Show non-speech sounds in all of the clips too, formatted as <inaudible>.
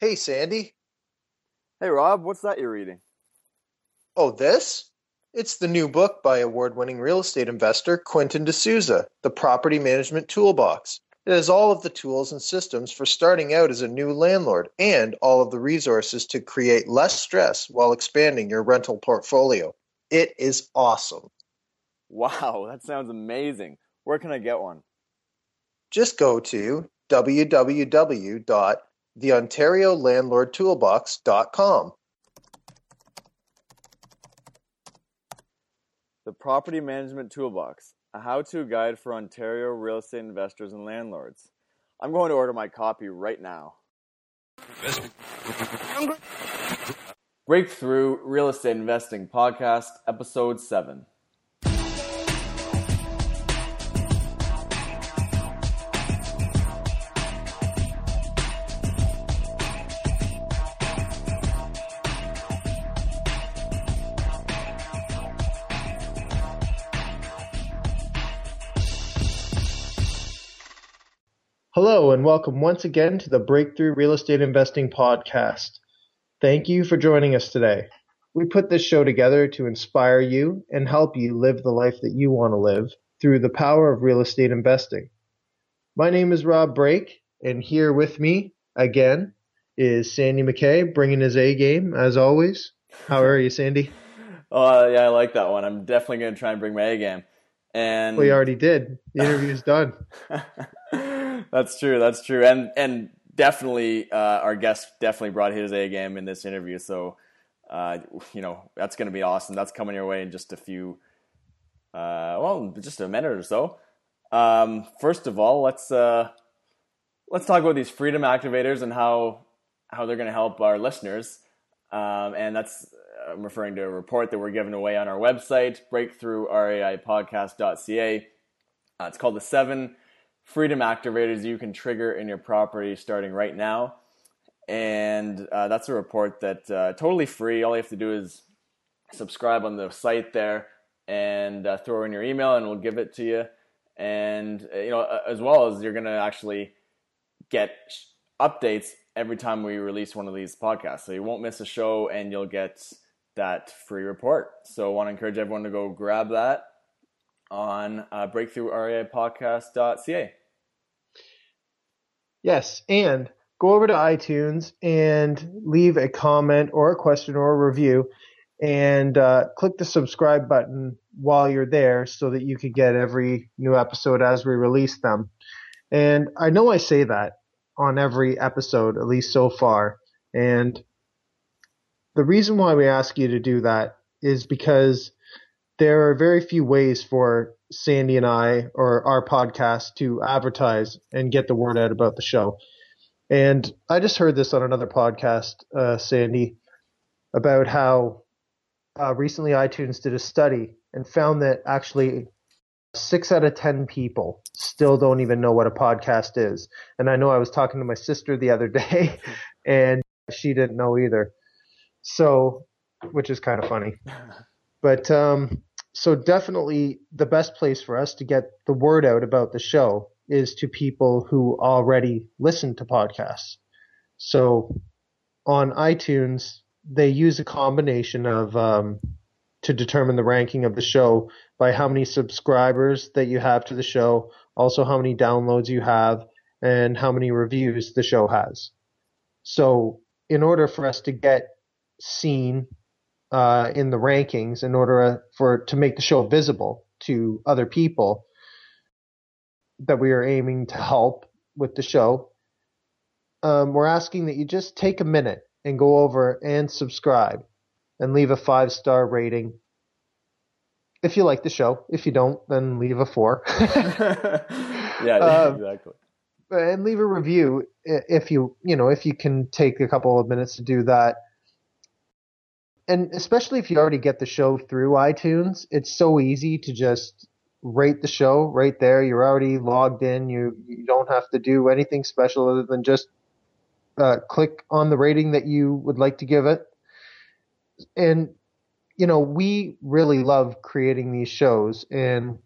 Hey, Sandy. Hey, Rob, what's that you're reading? Oh, this? It's the new book by award winning real estate investor Quentin D'Souza, The Property Management Toolbox. It has all of the tools and systems for starting out as a new landlord and all of the resources to create less stress while expanding your rental portfolio. It is awesome. Wow, that sounds amazing. Where can I get one? Just go to www.theontariolandlordtoolbox.com. The Ontario Landlord Toolbox.com. The Property Management Toolbox, a how to guide for Ontario real estate investors and landlords. I'm going to order my copy right now. Breakthrough Real Estate Investing Podcast, Episode 7. And welcome once again to the Breakthrough Real Estate Investing Podcast. Thank you for joining us today. We put this show together to inspire you and help you live the life that you want to live through the power of real estate investing. My name is Rob Brake, and here with me again is Sandy McKay, bringing his A game as always. How are you, Sandy? Oh, yeah, I like that one. I'm definitely going to try and bring my A game. And We already did. The interview's done. <laughs> <laughs> that's true. That's true. And and definitely, uh, our guest definitely brought his A game in this interview. So, uh, you know, that's going to be awesome. That's coming your way in just a few, uh, well, just a minute or so. Um, first of all, let's uh, let's talk about these freedom activators and how how they're going to help our listeners. Um, and that's I'm referring to a report that we're giving away on our website, breakthroughreipodcast.ca. Uh, it's called the seven freedom activators you can trigger in your property starting right now. And uh, that's a report that uh, totally free. All you have to do is subscribe on the site there and uh, throw in your email, and we'll give it to you. And uh, you know, as well as you're to actually get updates every time we release one of these podcasts, so you won't miss a show, and you'll get that free report. So I want to encourage everyone to go grab that on uh, breakthroughreipodcast.ca. Yes, and go over to iTunes and leave a comment or a question or a review and uh, click the subscribe button while you're there so that you can get every new episode as we release them. And I know I say that on every episode, at least so far. And the reason why we ask you to do that is because there are very few ways for Sandy and I or our podcast to advertise and get the word out about the show. And I just heard this on another podcast, uh, Sandy, about how uh, recently iTunes did a study and found that actually six out of 10 people still don't even know what a podcast is. And I know I was talking to my sister the other <laughs> day and she didn't know either. So, which is kind of funny. <laughs> But, um, so definitely the best place for us to get the word out about the show is to people who already listen to podcasts. So on iTunes, they use a combination of um, to determine the ranking of the show by how many subscribers that you have to the show, also how many downloads you have, and how many reviews the show has. So in order for us to get seen uh, in the rankings in order uh, for to make the show visible to other people that we are aiming to help with the show. Um, we're asking that you just take a minute and go over and subscribe and leave a five star rating. If you like the show, if you don't, then leave a four. <laughs> <laughs> yeah, Um, exactly. and leave a review if you you know if you can take a couple of minutes to do that and especially if you already get the show through iTunes, it's so easy to just rate the show right there. You're already logged in. You you don't have to do anything special other than just uh, click on the rating that you would like to give it. And you know, we really love creating these shows, and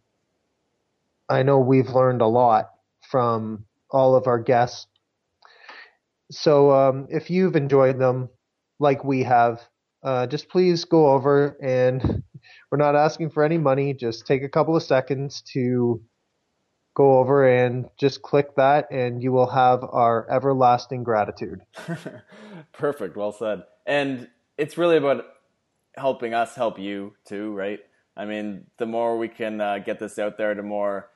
I know we've learned a lot from all of our guests. So um, if you've enjoyed them like we have, uh, just please go over and <laughs> we're not asking for any money. Just take a couple of seconds to go over and just click that, and you will have our everlasting gratitude. <laughs> Perfect. Well said. And it's really about helping us help you too, right? I mean, the more we can uh, get this out there, the more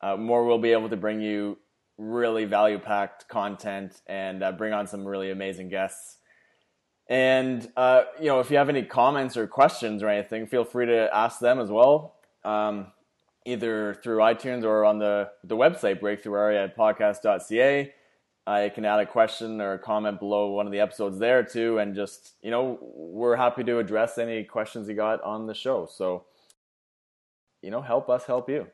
uh, more we'll be able to bring you really value packed content and uh, bring on some really amazing guests. And uh, you know, if you have any comments or questions or anything, feel free to ask them as well, um, either through iTunes or on the the website breakthrough.podcast.ca. I can add a question or a comment below one of the episodes there too, and just you know, we're happy to address any questions you got on the show. So, you know, help us help you.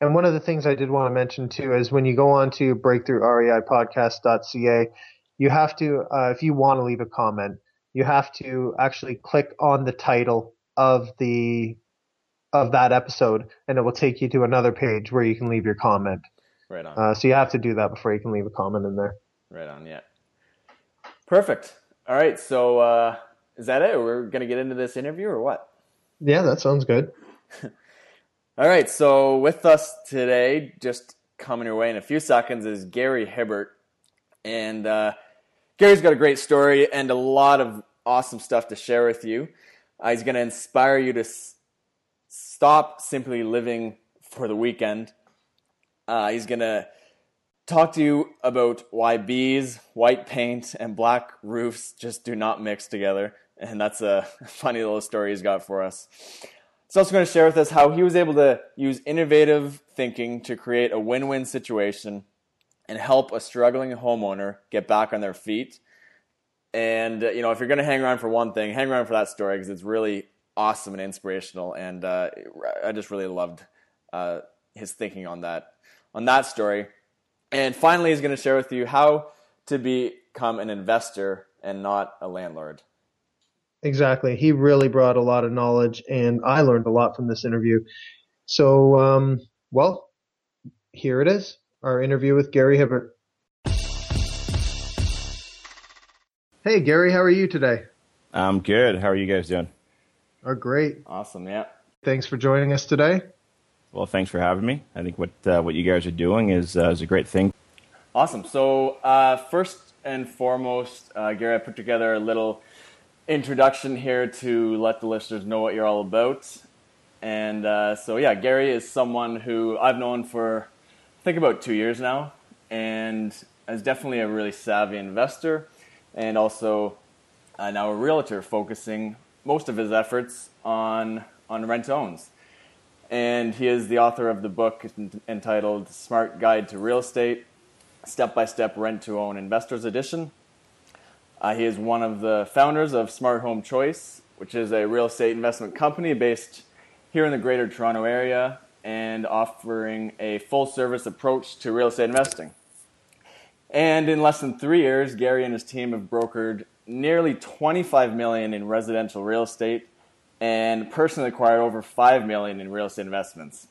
And one of the things I did want to mention too is when you go on to breakthroughreipodcast.ca, you have to, uh, if you want to leave a comment, you have to actually click on the title of the of that episode, and it will take you to another page where you can leave your comment. Right on. Uh, so you have to do that before you can leave a comment in there. Right on. Yeah. Perfect. All right. So uh, is that it? We're gonna get into this interview or what? Yeah, that sounds good. <laughs> All right. So with us today, just coming your way in a few seconds, is Gary Hibbert, and uh, Gary's got a great story and a lot of awesome stuff to share with you. Uh, he's going to inspire you to s- stop simply living for the weekend uh, he's going to talk to you about why bees, white paint, and black roofs just do not mix together. And that's a <laughs> funny little story he's got for us. He's also going to share with us how he was able to use innovative thinking to create a win win situation and help a struggling homeowner get back on their feet. And, uh, you know, if you're going to hang around for one thing, hang around for that story because it's really awesome and inspirational. And uh, I just really loved uh, his thinking on that on that story. And finally, he's going to share with you how to become an investor and not a landlord. Exactly. He really brought a lot of knowledge, and I learned a lot from this interview. So, um, well, here it is our interview with Gary Hibbert. Hey, Gary, how are you today? I'm good. How are you guys doing? Oh, great. Awesome. Yeah. Thanks for joining us today. Well, thanks for having me. I think what uh, what you guys are doing is uh, is a great thing. Awesome. So uh, first and foremost, uh, Gary, I put together a little introduction here to let the listeners know what you're all about. And uh, so, yeah, Gary is someone who I've known for I think about two years now, and is definitely a really savvy investor, and also uh, now a realtor, focusing most of his efforts on on rent owns and he is the author of the book entitled Smart Guide to Real Estate Step by Step Rent to Own Investors Edition. Uh, he is one of the founders of Smart Home Choice, which is a real estate investment company based here in the greater Toronto area and offering a full service approach to real estate investing. And in less than three years, Gary and his team have brokered nearly 25 million in residential real estate and personally acquired over five million in real estate investments.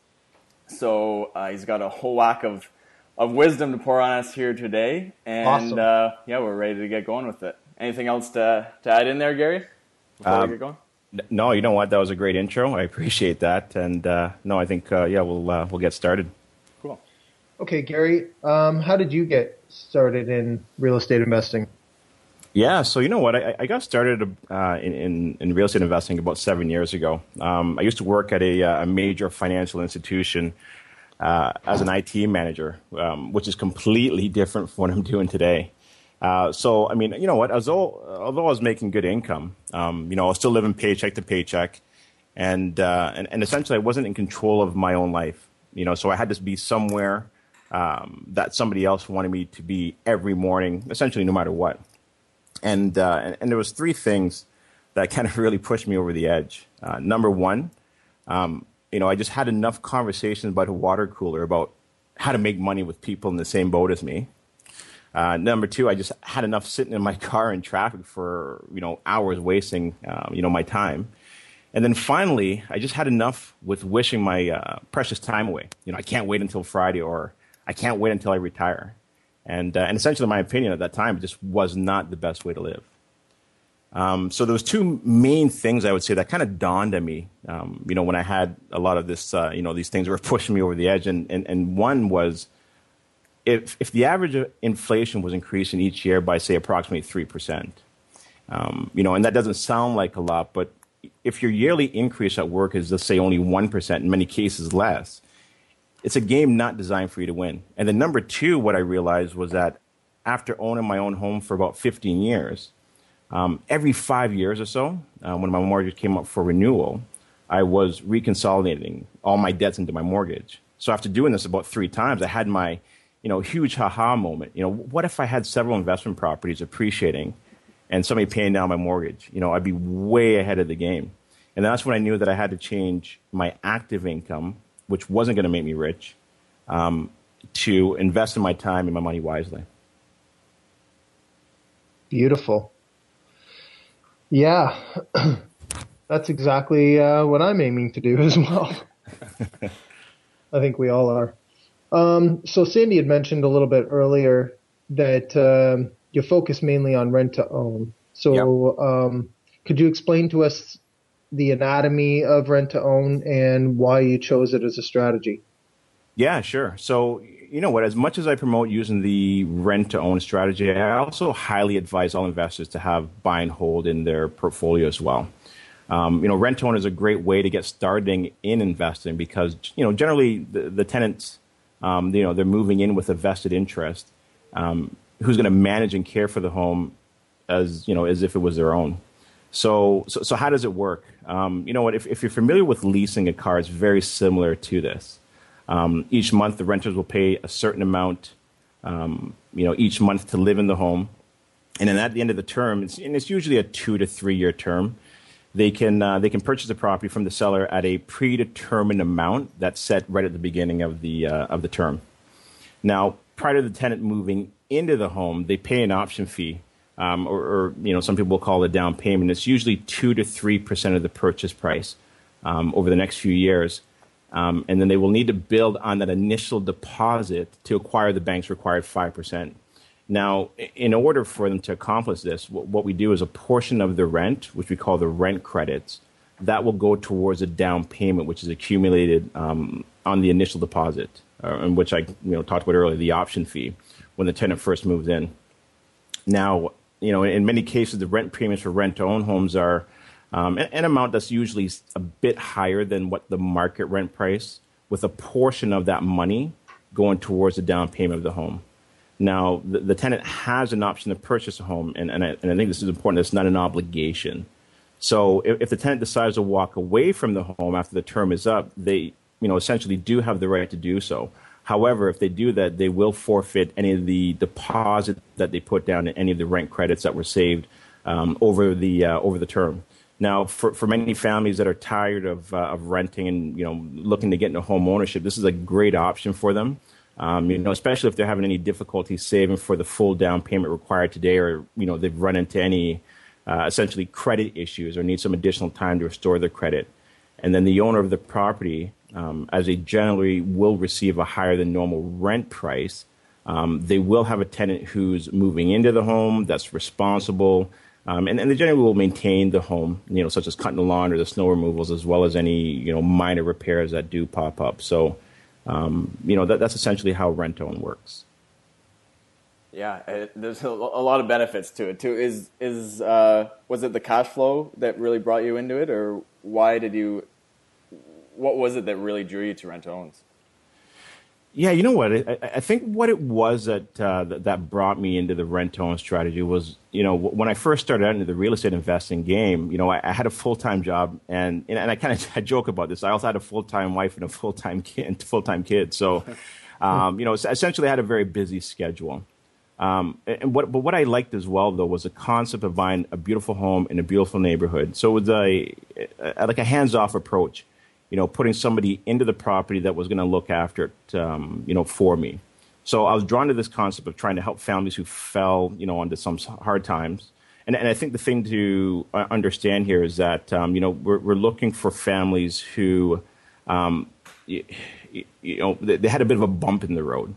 So uh, he's got a whole whack of of wisdom to pour on us here today, and awesome. uh, yeah, we're ready to get going with it. Anything else to to add in there, Gary? Before um, we get going. No, you know what? That was a great intro. I appreciate that, and uh, no, I think uh, yeah, we'll uh, we'll get started. Cool. Okay, Gary, um, how did you get started in real estate investing? Yeah, so you know what? I, I got started uh, in, in, real estate investing about seven years ago. Um, I used to work at a, uh, a major financial institution uh, as an IT manager, um, which is completely different from what I'm doing today. Uh, so, I mean, you know what? Although, although I was making good income, um, you know, I was still living paycheck to paycheck, and, uh, and and essentially, I wasn't in control of my own life. You know, so I had to be somewhere um, that somebody else wanted me to be every morning, essentially, no matter what and, uh, and, and there was three things that kind of <laughs> really pushed me over the edge. Uh, number one, um, you know, I just had enough conversations about a water cooler about how to make money with people in the same boat as me. Uh, number two, I just had enough sitting in my <laughs> car in traffic for you know hours wasting um, you know my time. And then finally, I just had enough with wishing my uh, precious time away. You know, I can't wait until Friday, or I can't wait until I retire. And, uh, and essentially, my opinion at that time just was not the best way to live. Um, so there was two main things I would say that kind of dawned on me, um, you know, when I had a lot of this, uh, you know, these things were <laughs> pushing me over the edge. And, and, and one was if, if the average inflation was increasing each year by, say, approximately 3%, um, you know, and that doesn't sound like a lot, but if your yearly increase at work is, let's say, only 1%, in many cases less, it's a game not designed for you to win. And then number two, what I realized was that after owning my own home for about 15 years, um, every five years or so, uh, when my mortgage came up for renewal, I was reconsolidating all my debts into my mortgage. So after doing this about three times, I had my, you know, huge haha moment. You know, what if I had several investment properties appreciating and somebody paying down my mortgage? You know, I'd be way ahead of the game. And that's when I knew that I had to change my active income which wasn't going to make me rich, um, to invest in my time and my money wisely. Beautiful. Yeah, <clears throat> that's exactly uh, what I'm aiming to do as well. <laughs> I think we all are. Um, so Sandy had mentioned a little bit earlier that um, you focus mainly on rent to own. So yep. um, could you explain to us the anatomy of rent to own and why you chose it as a strategy. Yeah, sure. So, you know what, as much as I promote using the rent to own strategy, I also highly advise all investors to have buy and hold in their portfolio as well. Um, you know, rent to own is a great way to get starting in investing because, you know, generally the, the tenants, um, you know, they're moving in with a vested interest um, who's going to manage and care for the home as, you know, as if it was their own. So, so, so how does it work? Um, you know what? If, if you're familiar with leasing a car, it's very similar to this. Um, each month, the renters will pay a certain amount, um, you know, each month to live in the home, and then at the end of the term, it's, and it's usually a two to three year term. They can uh, they can purchase the property from the seller at a predetermined amount that's set right at the beginning of the uh, of the term. Now, prior to the tenant moving into the home, they pay an option fee um, or, or, you know, some people call it a down payment. It's usually two to three percent of the purchase price um, over the next few years, um, and then they will need to build on that initial deposit to acquire the bank's required five percent. Now, in order for them to accomplish this, what we do is a portion of the rent, which we call the rent credits, that will go towards a down payment, which is accumulated um, on the initial deposit, uh, which I you know talked about earlier, the option fee when the tenant first moves in. Now, you know, in many cases, the rent premiums for rent to own homes are um, an, an, amount that's usually a bit higher than what the market rent price, with a portion of that money going towards the down payment of the home. Now, the, the tenant has an option to purchase a home, and, and, I, and I think this is important. It's not an obligation. So, if, if the tenant decides to walk away from the home after the term is up, they, you know, essentially do have the right to do so. However, if they do that, they will forfeit any of the deposit that they put down and any of the rent credits that were saved um, over the uh, over the term. Now, for, for many families that are tired of, uh, of renting and you know looking to get into home ownership, this is a great option for them. Um, you know, especially if they're having any difficulty saving for the full down payment required today, or you know they've run into any uh, essentially credit issues or need some additional time to restore their credit. And then the owner of the property um, as they generally will receive a higher than normal rent price. Um, they will have a tenant who's moving into the home that's responsible, um, and, and they generally will maintain the home, you know, such as cutting the lawn or the snow removals, as well as any you know minor repairs that do pop up. So, um, you know, that, that's essentially how rent own works. Yeah, it, there's a, a, lot of benefits to it too. Is is uh, was it the cash flow that really brought you into it, or why did you what was it that really drew you to rent owns? Yeah, you know what? I, I think what it was that, uh, that, that brought me into the rent own strategy was, you know, when I first started out into the real estate investing game, you know, I, I had a full time job, and and I kind of <laughs> I joke about this. I also had a full time wife and a full time kid, <laughs> full time kid. So, <laughs> um, you know, essentially, I had a very busy schedule. Um, and what, but what I liked as well, though, was the concept of buying a beautiful home in a beautiful neighborhood. So it was a, a like a hands off approach you know, putting somebody into the property that was going to look after it, um, you know, for me. So I was drawn to this concept of trying to help families who fell, you know, onto some hard times. And, and I think the thing to understand here is that, um, you know, we're, we're looking for families who, um, you, you, know, they, they, had a bit of a bump in the road.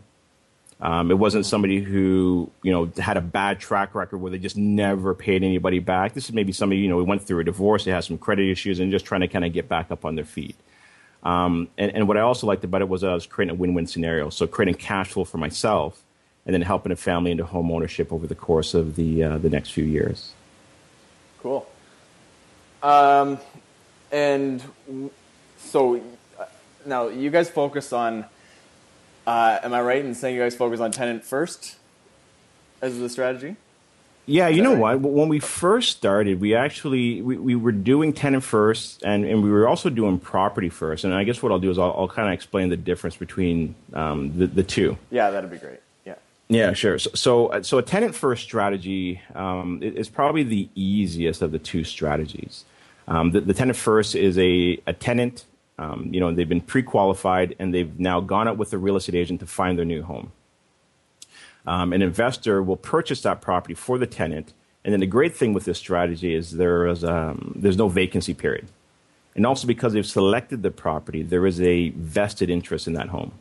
Um, it wasn't somebody who you know had a bad track record where they just never paid anybody back. This is maybe somebody you know who went through a divorce, they had some credit issues, and just trying to kind of get back up on their feet. Um, and, and, what I also liked about it was I was creating a win-win scenario. So creating cash flow for myself, and then helping a family into home ownership over the course of the uh, the next few years. Cool. Um, and so uh, now you guys focus on uh, am I right in saying you guys focus on tenant first as the strategy? Yeah, you know what? When we first started, we actually we, we were doing tenant first, and, and we were also doing property first. And I guess what I'll do is I'll, I'll kind of explain the difference between um, the the two. Yeah, that'd be great. Yeah. Yeah, sure. So, so, so a tenant first strategy um, is probably the easiest of the two strategies. Um, the, the, tenant first is a, a tenant um, you know, they've been pre-qualified and they've now gone out with a real estate agent to find their new home. Um, an investor will purchase that property for the tenant, and then the great thing with this strategy is there is um, there's no vacancy period, and also because they've selected the property, there is a vested interest in that home.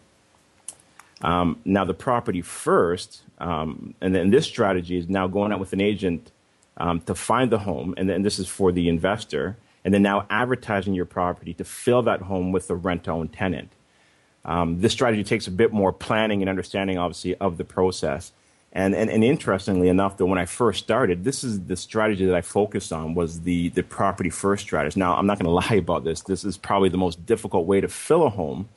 Um, now, the property first, um, and then this strategy is now going out with an agent um, to find the home, and then this is for the investor and then now advertising your property to fill that home with a rent owned tenant. Um, this strategy takes a bit more planning and understanding, obviously, of the process. And, and, and interestingly enough, though, when I first started, this is the strategy that I focused on was the, the property first strategy. Now, I'm not going <laughs> to lie about this. This is probably the most difficult way to fill a home.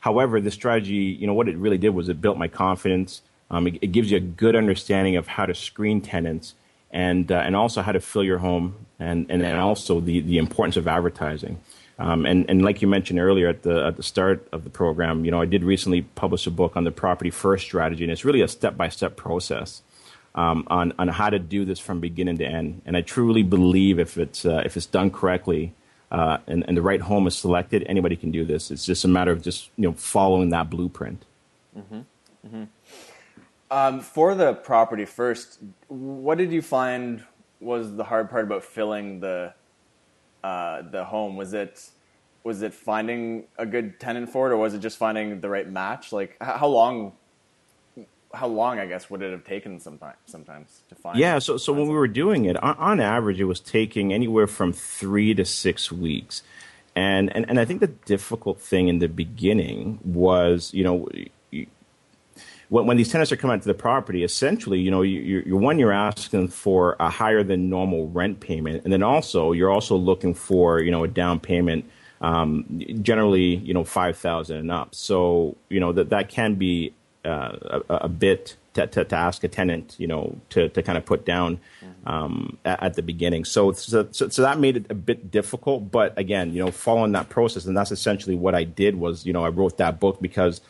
However, this strategy, you know, what it really did was it built my confidence. Um, it, it, gives you a good understanding of how to screen tenants and, uh, and also how to fill your home and, and, and also the, the importance of advertising. Um, and, and like you mentioned earlier at the, at the start of the program, you know, I did recently publish a book on the property first strategy, and it's really a step by step process um, on, on how to do this from beginning to end. And I truly believe if it's, uh, if it's done correctly uh, and, and the right home is selected, anybody can do this. It's just a matter of just you know, following that blueprint. Mm-hmm. Mm-hmm. Um, for the property first, what did you find was the hard part about filling the uh, the home? Was it was it finding a good tenant for it, or was it just finding the right match? Like how long? How long, I guess, would it have taken sometimes sometimes to find? Yeah, so so when we were doing it, on, on average, it was taking anywhere from three to six weeks, and and and I think the difficult thing in the beginning was, you know, when, when these tenants are coming to the property, essentially, you know, you, you're one, you're asking for a higher than normal rent payment, and then also you're also looking for, you know, a down payment. Um, generally, you know, five thousand and up. So, you know, that that can be uh, a, a, bit to, to, to, ask a tenant, you know, to, to kind of put down um, at, at, the beginning. So, so, so, that made it a bit difficult. But again, you know, following that process, and that's essentially what I did was, you know, I wrote that book because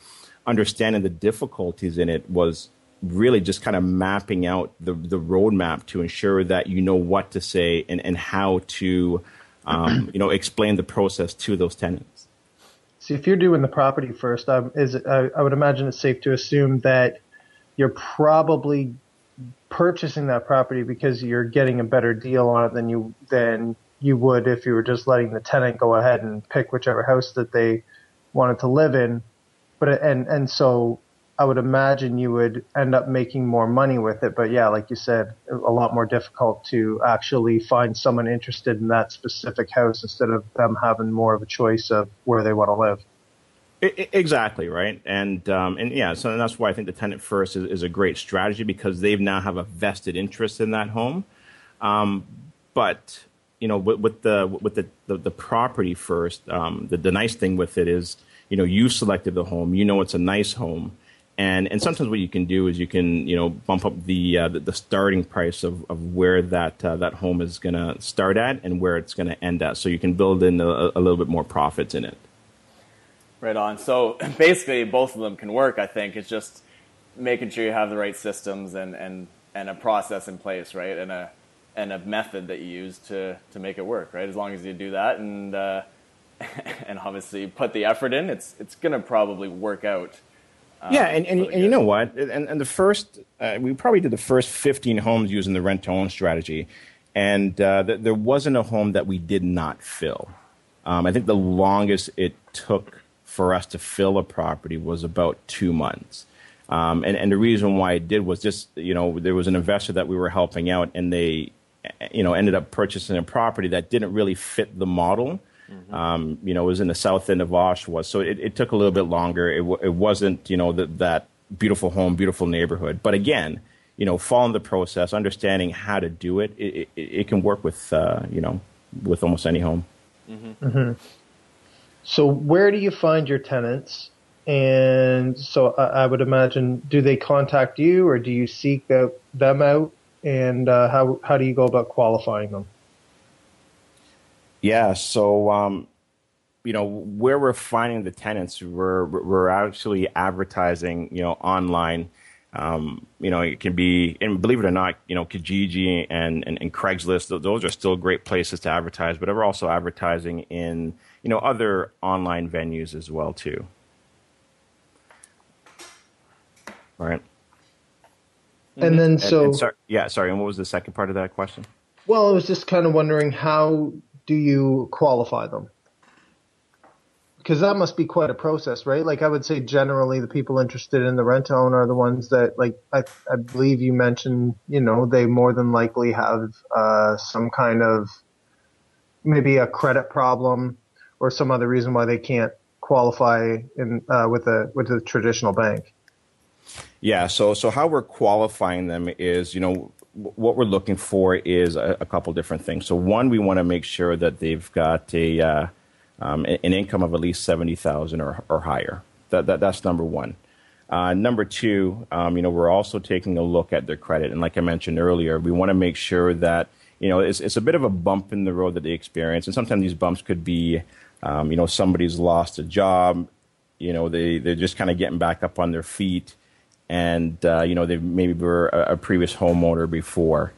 understanding the difficulties in it was really just kind of mapping out the, the roadmap to ensure that you know what to say and, and how to um, you know explain the process to those tenants. See, if you're doing the property first, um, is it, I, I would imagine it's safe to assume that you're probably purchasing that property because you're getting a better deal on it than you than you would if you were just letting the tenant go ahead and pick whichever house that they wanted to live in but and and so I would imagine you would end up making more money with it. But yeah, like you said, a lot more difficult to actually find someone interested in that specific house instead of them having more of a choice of where they want to live. Exactly right, and um, and yeah, so that's why I think the tenant first is, is, a great strategy because they now have a vested interest in that home. Um, but you know, with, with the with the, the, the property first, um, the, the nice thing with it is you know you selected the home you know it's a nice home. And and sometimes what you can do is you can you know bump up the uh, the, the, starting price of, of where that uh, that home is going to start at and where it's going to end at. So you can build in a, a, little bit more profits in it. Right on. So <clears throat> basically both of them can work i think. It's just making sure you have the right systems and and and a process in place right? And a and a method that you use to to make it work right? As long as you do that and uh, <laughs> and obviously put the effort in, it's it's going to probably work out. Um, yeah, and, and, and you know what? And, and the first, uh, we probably did the first 15 homes using the rent to own strategy. And uh, th- there wasn't a home that we did not fill. Um, I think the longest it took for us to fill a property was about two months. Um, and, and the reason why it did was just, you know, there was an investor that we were helping out and they, you know, ended up purchasing a property that didn't really fit the model. Mm-hmm. Um, you know, it was in the south end of Oshawa. So it, it took a little bit longer. It, w- it wasn't, you know, the, that beautiful home, beautiful neighborhood. But again, you know, following the process, understanding how to do it, it, it, it can work with, uh, you know, with almost any home. Mm-hmm. Mm-hmm. So where do you find your tenants? And so I, I, would imagine, do they contact you or do you seek the, them out? And uh, how how do you go about qualifying them? Yeah, so um, you know where we're finding the tenants, we're we're actually advertising, you know, online. Um, you know, it can be, and believe it or not, you know, Kijiji and, and, and Craigslist, those are still great places to advertise, but we're also advertising in, you know, other online venues as well, too. All right. And then so and, and sorry, yeah, sorry. And what was the second part of that question? Well, I was just kind of wondering how do you qualify them? Because that must be quite a process, right? Like I would say, generally, the people interested in the rent to own are the ones that, like I, I believe you mentioned, you know, they more than likely have uh, some kind of maybe a credit problem or some other reason why they can't qualify in uh, with a with a traditional bank. Yeah. So so how we're qualifying them is, you know, what we're looking for is a, a couple different things. So one, we want to make sure that they've got a uh, um, an income of at least seventy thousand or or higher. That, that that's number one. Uh, number two, um, you know, we're also taking a look at their credit, and like I mentioned earlier, we want to make sure that you know it's, it's a bit of a bump in the road that they experience, and sometimes these bumps could be, um, you know, somebody's lost a job, you know, they they're just kind of getting back up on their feet and uh, you know they maybe were a, a previous homeowner before.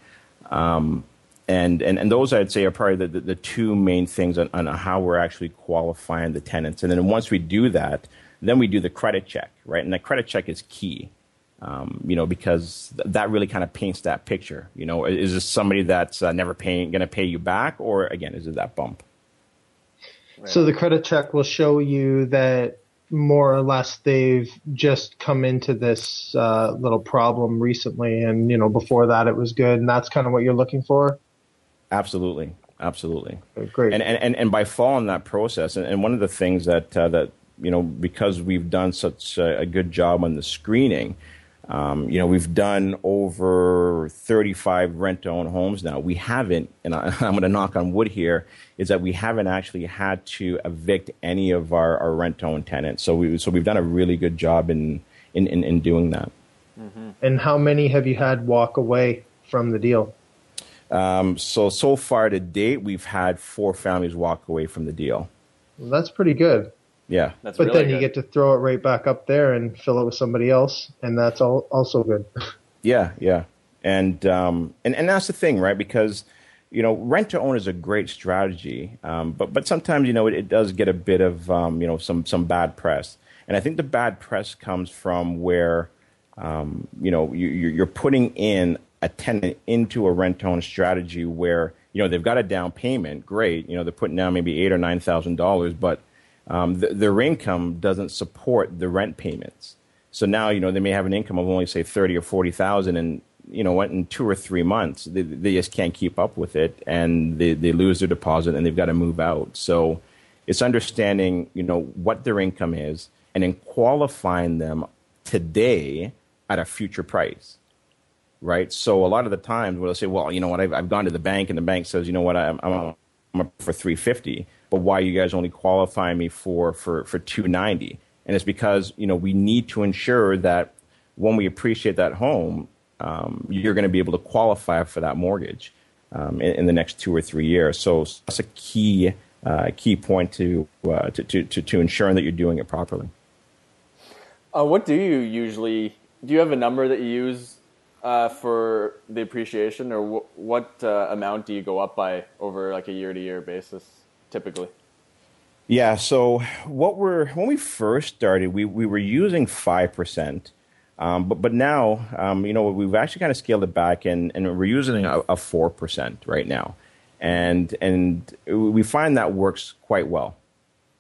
Um, and, and, and those I'd say are probably the, the, the two main things on, on, how we're actually qualifying the tenants. And then once we do that, then we do the credit check, right? And the credit check is key, um, you know, because th- that really kind of paints that picture. You know, is this somebody that's uh, never paying, going to pay you back, or again, is it that bump? So the credit check will show you that more or less they've just come into this uh, little problem recently, and you know before that it was good, and that's kind of what you're looking for. Absolutely, absolutely, okay, great. And, and and and by following that process, and, and one of the things that uh, that you know because we've done such a, a good job on the screening. Um, you know, we've done over 35 rent to own homes now. We haven't, and I, am going to knock on wood here, is that we haven't actually had to evict any of our, our rent to own tenants. So we so we've done a really good job in in, in, in doing that. Mm-hmm. And how many have you had walk away from the deal? Um, so so far to date, we've had four families walk away from the deal. Well, that's pretty good. Yeah, that's but really then you get to throw it right back up there and fill it with somebody else, and that's all also good. <laughs> yeah, yeah, and um, and and that's the thing, right? Because you know, rent to own is a great strategy, um, but but sometimes you know it, it does get a bit of um, you know some some bad press, and I think the bad press comes from where um, you know you, you're putting in a tenant into a rent to own strategy where you know they've got a down payment, great, you know they're putting down maybe eight or nine thousand dollars, but um, th- their income doesn't support the rent payments. So now you know they may have an income of only say thirty or forty thousand, and you know, in two or three months, they, they just can't keep up with it, and they, they lose their deposit, and they've got to move out. So it's understanding, you know, what their income is, and then qualifying them today at a future price, right? So a lot of the times, we'll say, well, you know what, I've, I've gone to the bank, and the bank says, you know what, I'm, I'm, I'm up for 350, but why you guys only qualify me for for for 290? And it's because you know we need to ensure that when we appreciate that home, um, you're going to be able to qualify for that mortgage um, in, in, the next two or three years. So that's a key uh, key point to, uh, to, to, to, to ensuring that you're doing it properly. Uh, what do you usually do? You have a number that you use uh, for the appreciation, or what uh, amount do you go up by over like a year to year basis, typically? Yeah. So what we're when we first started, we we were using five percent. Um, but but now, um, you know, we've actually kind of scaled it back, and, and we're using a four percent right now, and and we find that works quite well.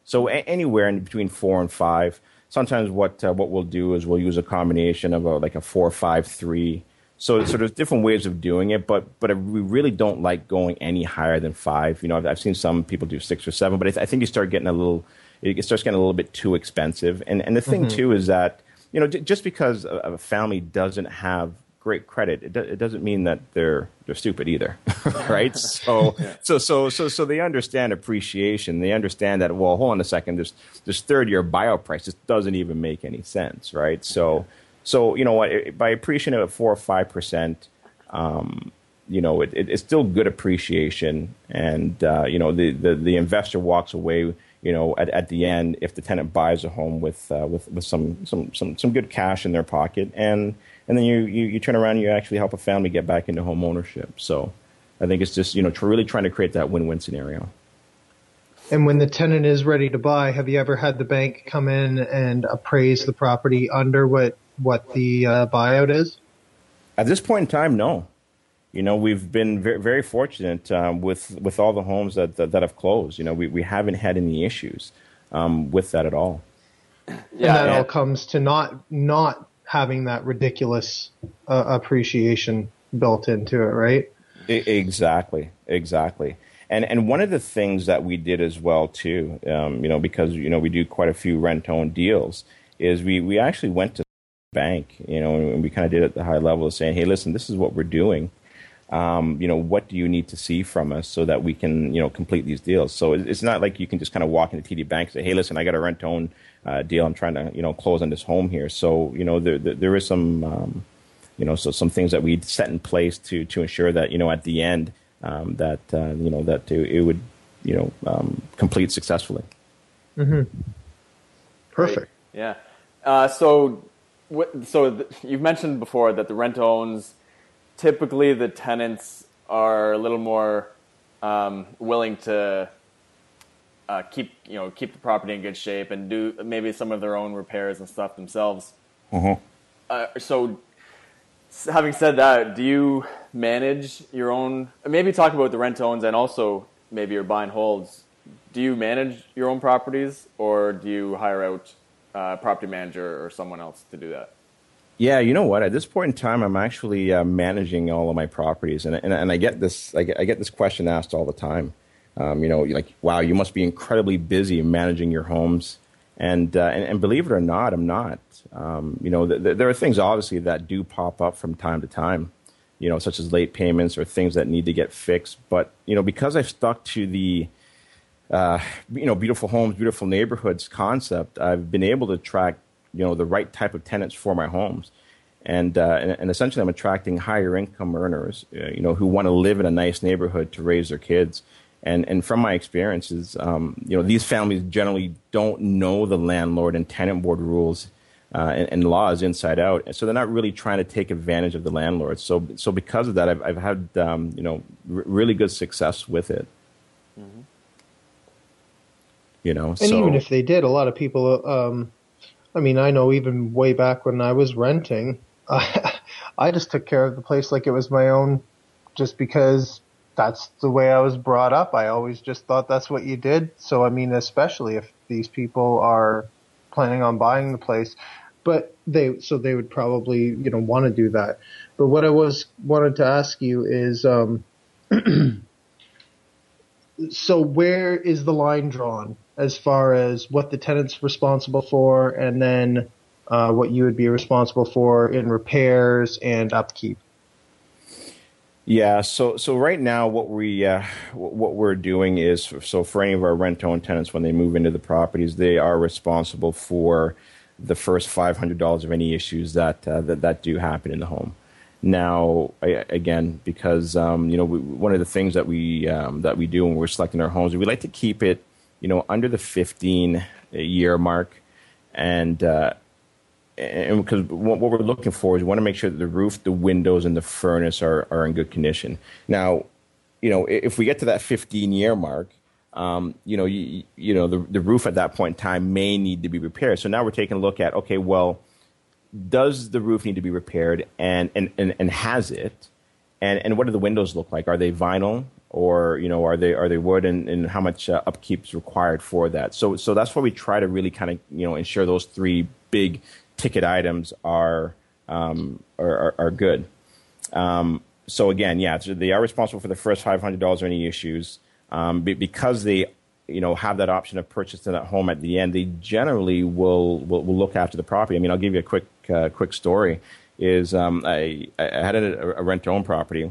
So a- anywhere in between four and five. sometimes what uh, what we'll do is we'll use a combination of a, like a four five three. So, so there's different ways of doing it, but but we really don't like going any higher than five. You know, I've, I've seen some people do six or seven, but I, th- I think you start getting a little it starts getting a little bit too expensive. And and the thing mm-hmm. too is that you know just because a family doesn't have great credit, it, do, it doesn't mean that they're they're stupid either, <laughs> right? so yeah. so so so so they understand appreciation. They understand that. Well, hold on a second. This this third year buyout price just doesn't even make any sense, right? So so you know what? By appreciating it at four or five percent. Um, you know, it, it, it's still good appreciation, and uh, you know the, the, the investor walks away you know, at, at the end, if the tenant buys a home with uh, with with some, some some some good cash in their pocket, and and then you, you you turn around and you actually help a family get back into home ownership. So, I think it's just you know really trying to create that win win scenario. And when the tenant is ready to buy, have you ever had the bank come in and appraise the property under what what the uh, buyout is? At this point in time, no you know, we've been very, very fortunate um, with with all the homes that, that, that have closed. You know, we, we haven't had any issues um, with that at all. Yeah, and that all comes to not not having that ridiculous uh, appreciation built into it, right? exactly, exactly. And and one of the things that we did as well too, um, you know, because you know we do quite a few rent own deals, is we we actually went to bank, you know, and we kind of did it at the high level of saying, hey, listen, this is what we're doing um, you know, what do you need to see from us so that we can, you know, complete these deals? So it's not like you can just kind of walk into TD Bank and say, hey, listen, I got a rent to own uh, deal. I'm trying to, you know, close on this home here. So, you know, there, there, there is some, um, you know, so some things that we set in place to, to ensure that, you know, at the end, um, that, uh, you know, that it, it would, you know, um, complete successfully. Mm-hmm. Perfect. Great. Yeah. Uh, so, so th- you've mentioned before that the rent owns typically the tenants are a little more um, willing to uh, keep you know keep the property in good shape and do maybe some of their own repairs and stuff themselves. Mm-hmm. Uh, so, having said that, do you manage your own? Maybe talk about the rent owns and also maybe your buy and holds. Do you manage your own properties, or do you hire out uh, property manager or someone else to do that? Yeah, you know what? At this point in time, I'm actually uh, managing all of my properties, and, and and I get this I get, I get this question asked all the time. Um, you know, like, wow, you must be incredibly busy managing your homes, and uh, and, and, believe it or not, I'm not. Um, you know, th- th- there are things obviously that do pop up from time to time, you know, such as late payments or things that need to get fixed. But you know, because I've stuck to the uh, you know, beautiful homes, beautiful neighborhoods concept, I've been able to track you know the right type of tenants for my homes. And, uh, and, and essentially, I'm attracting higher income earners, uh, you know, who want to live in a nice neighborhood to raise their kids. And and from my experiences, um, you know, these families generally don't know the landlord and tenant board rules uh, and, and, laws inside out. And So they're not really trying to take advantage of the landlord. So so because of that, I've I've had um, you know r- really good success with it. You know, and so, even if they did, a lot of people um, I mean, I know even way back when I was renting, I, <laughs> I just took care of the place like it was my own just because that's the way I was brought up. I always just thought that's what you did. So, I mean, especially if these people are planning on buying the place, but they, so they would probably, you know, want to do that. But what I was wanted to ask you is, um, <clears throat> so where is the line drawn as far as what the tenant's responsible for and then uh, what you would be responsible for in repairs and upkeep? Yeah, so so right now what we uh, what we're doing is so for any of our rent-own tenants when they move into the properties, they are responsible for the first five hundred dollars of any issues that, uh, that that do happen in the home. Now, I, again, because um, you know we, one of the things that we um, that we do when we're selecting our homes, we like to keep it you know under the 15 year mark, and uh, and because what, we're looking for is we want to make sure that the roof, the windows, and the furnace are are in good condition. Now, you know, if we get to that 15 year mark, um, you know, you, you know, the, the roof at that point in time may need to be repaired. So now we're taking a look at, okay, well, does the roof need to be repaired and, and, and, and has it? And, and what do the windows look like? Are they vinyl or you know are they are they wood and, and how much uh, upkeep is required for that. So so that's why we try to really kind of you know ensure those three big ticket items are um, are, are, are, good. Um, so again yeah they are responsible for the first $500 or any issues. Um, because they you know have that option of purchasing that home at the end they generally will will, will look after the property. I mean i'll give you a quick uh, quick story is um, I, I had a, a rent to own property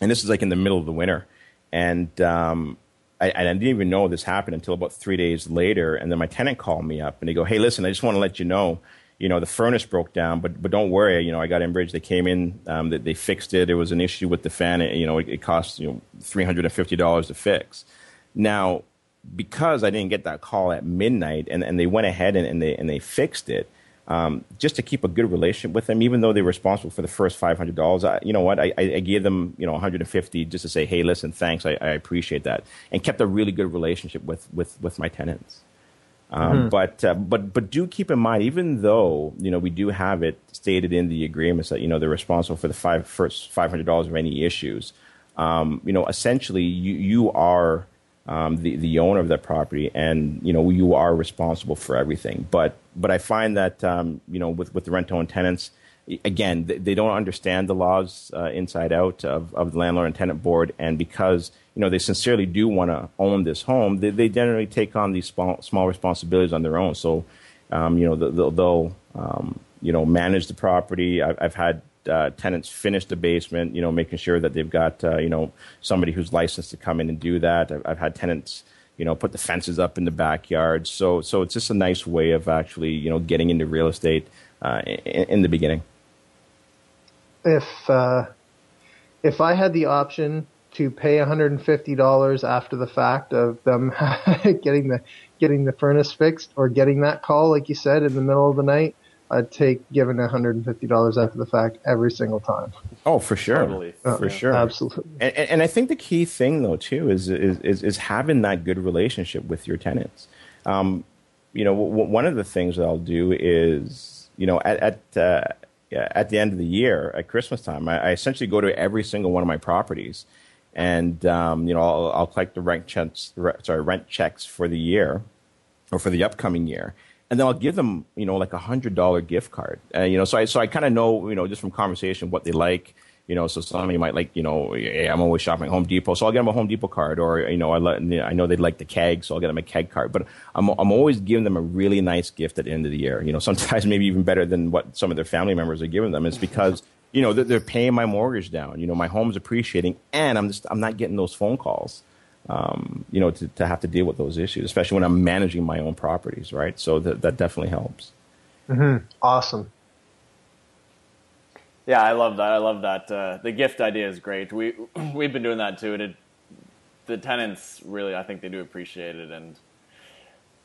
and this is like in the middle of the winter and um, I, I, didn't even know this happened until about three days later. And then my tenant called me up and they go, "Hey, listen, I just want to let you know, you know, the furnace broke down, but but don't worry, you know, I got Enbridge. They came in, um, they, they, fixed it. There was an issue with the fan. It, you know, it, it cost you know three hundred and fifty dollars to fix. Now, because I didn't get that call at midnight, and, and they went ahead and, and they and they fixed it um, just to keep a good relationship with them, even though they're responsible for the first five hundred dollars. You know what? I, I, gave them you know one hundred and fifty just to say, hey, listen, thanks, I, I, appreciate that, and kept a really good relationship with with with my tenants. Um, mm-hmm. But uh, but but do keep in mind, even though you know we do have it stated in the agreements that you know they're responsible for the five first five hundred dollars of any issues. Um, you know, essentially, you you are um, the the owner of that property, and you know you are responsible for everything. But but I find that um, you know with with the rent own tenants, again they, they, don't understand the laws uh, inside out of, of the landlord and tenant board, and because you know they sincerely do want to own this home, they, they generally take on these small small responsibilities on their own. So um, you know they'll, they'll um, you know manage the property. I've, I've had uh, tenants finish the basement, you know, making sure that they've got, uh, you know, somebody who's licensed to come in and do that. I've, I've, had tenants, you know, put the fences up in the backyard. So, so it's just a nice way of actually, you know, getting into real estate uh, in, in, the beginning. If uh, if I had the option to pay $150 after the fact of them <laughs> getting the getting the furnace fixed or getting that call, like you said, in the middle of the night, I'd take giving $150 after the fact every single time. Oh, for sure. Totally. Uh, for sure. Absolutely. And, and, I think the key thing, though, too, is, is, is, is having that good relationship with your tenants. Um, you know, w- one of the things that I'll do is, you know, at, at, uh, at the end of the year, at Christmas time, I, I, essentially go to every single one of my properties and, um, you know, I'll, I'll collect the rent checks, sorry, rent checks for the year or for the upcoming year and then I'll give them, you know, like a hundred dollar gift card. Uh, you know, so I so I kind of know, you know, just from conversation what they like. You know, so somebody might like, you know, hey, I'm always shopping at Home Depot, so I'll get them a Home Depot card, or you know, I let, I know they'd like the keg, so I'll get them a keg card. But I'm I'm always giving them a really nice gift at the end of the year. You know, <laughs> sometimes maybe even better than what some of their family members are giving them. It's because you know they're paying my mortgage down. You know, my home's appreciating, and I'm just I'm not getting those phone calls um, you know, to, to have to deal with those issues, especially when I'm managing my own properties, right? So that, that definitely helps. Mm-hmm. Awesome. Yeah, I love that. I love that. Uh, the gift idea is great. We <clears throat> we've been doing that too. It, the tenants really, I think they do appreciate it, and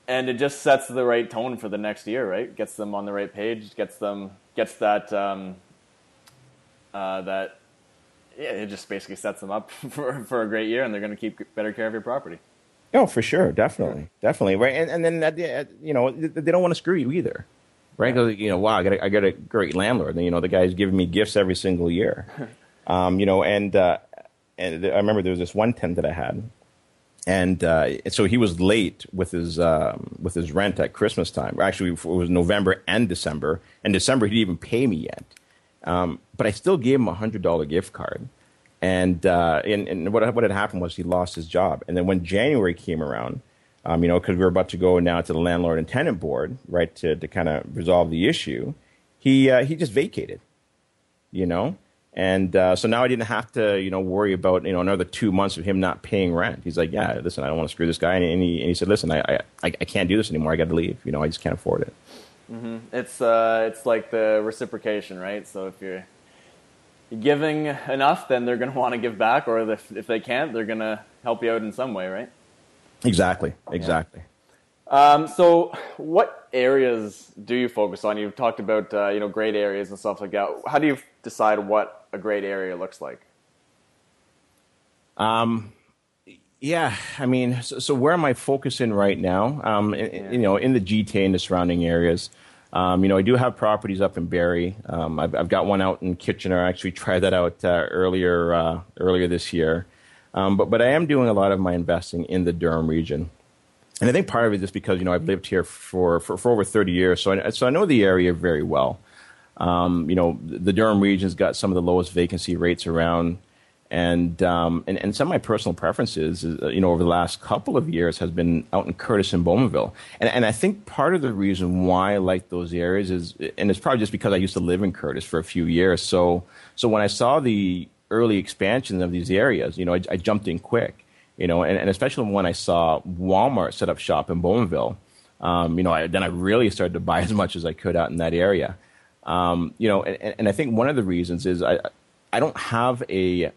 and it just sets the right tone for the next year, right? Gets them on the right page. Gets them gets that um, uh, that yeah, it just basically sets them up <laughs> for, for a great year, and they're going to keep better care of your property. Oh, for sure, definitely, definitely, right. And, and then at you know they don't want to screw you either, right? Yeah. You know, wow, I got a, I got a great landlord. And, you know, the guy's giving me gifts every single year. <laughs> um, you know, and uh, and I remember there was this one tenant that I had, and uh, so he was late with his um, with his rent at Christmas time. Actually, it was November and December. And December, he didn't even pay me yet. Um, but I still gave him a hundred dollar gift card. And, uh, and, and what, what had happened was he lost his job. And then when January came around, um, you know, because we were about to go now to the landlord and tenant board, right, to, to kind of resolve the issue, he, uh, he just vacated, you know? And uh, so now I didn't have to, you know, worry about, you know, another two months of him not paying rent. He's like, yeah, listen, I don't want to screw this guy. And he, and he said, listen, I, I, I can't do this anymore. I got to leave. You know, I just can't afford it. Mm-hmm. It's, uh, it's like the reciprocation, right? So if you're giving enough, then they're going <laughs> to want to give back, or if, if they can't, they're going to help you out in some way, right? Exactly, exactly. Yeah. Um, so, what areas do you focus on? You've talked about uh, you know great areas and stuff like that. How do you decide what a great area looks like? Um, yeah, I mean, so, so where am I focusing right now? Um, you know, in the GTA and the surrounding areas. Um, you know, I do have properties up in Barrie. Um, I've, I've, got one out in Kitchener. I actually tried that out uh, earlier uh, earlier this year. Um, but but I am doing a lot of my investing in the Durham region, and I think part of it is because you know I've lived here for for, for over thirty years, so I, so I know the area very well. Um, you know, the Durham region's got some of the lowest vacancy rates around and, um, and and some of my personal preferences, uh, you know, over the last couple of years has been out in Courtice and Bowmanville, and and I think part of the reason why I like those areas is, and it's probably just because I used to live in Courtice for a few years. So so when I saw the early expansion of these areas, you know, I, I jumped in quick, you know, and, and especially when I saw Walmart set up shop in Bowmanville, um, you know, I, then I really started to buy <laughs> as much as I could out in that area. Um, you know, and, and I think one of the reasons is I I don't have a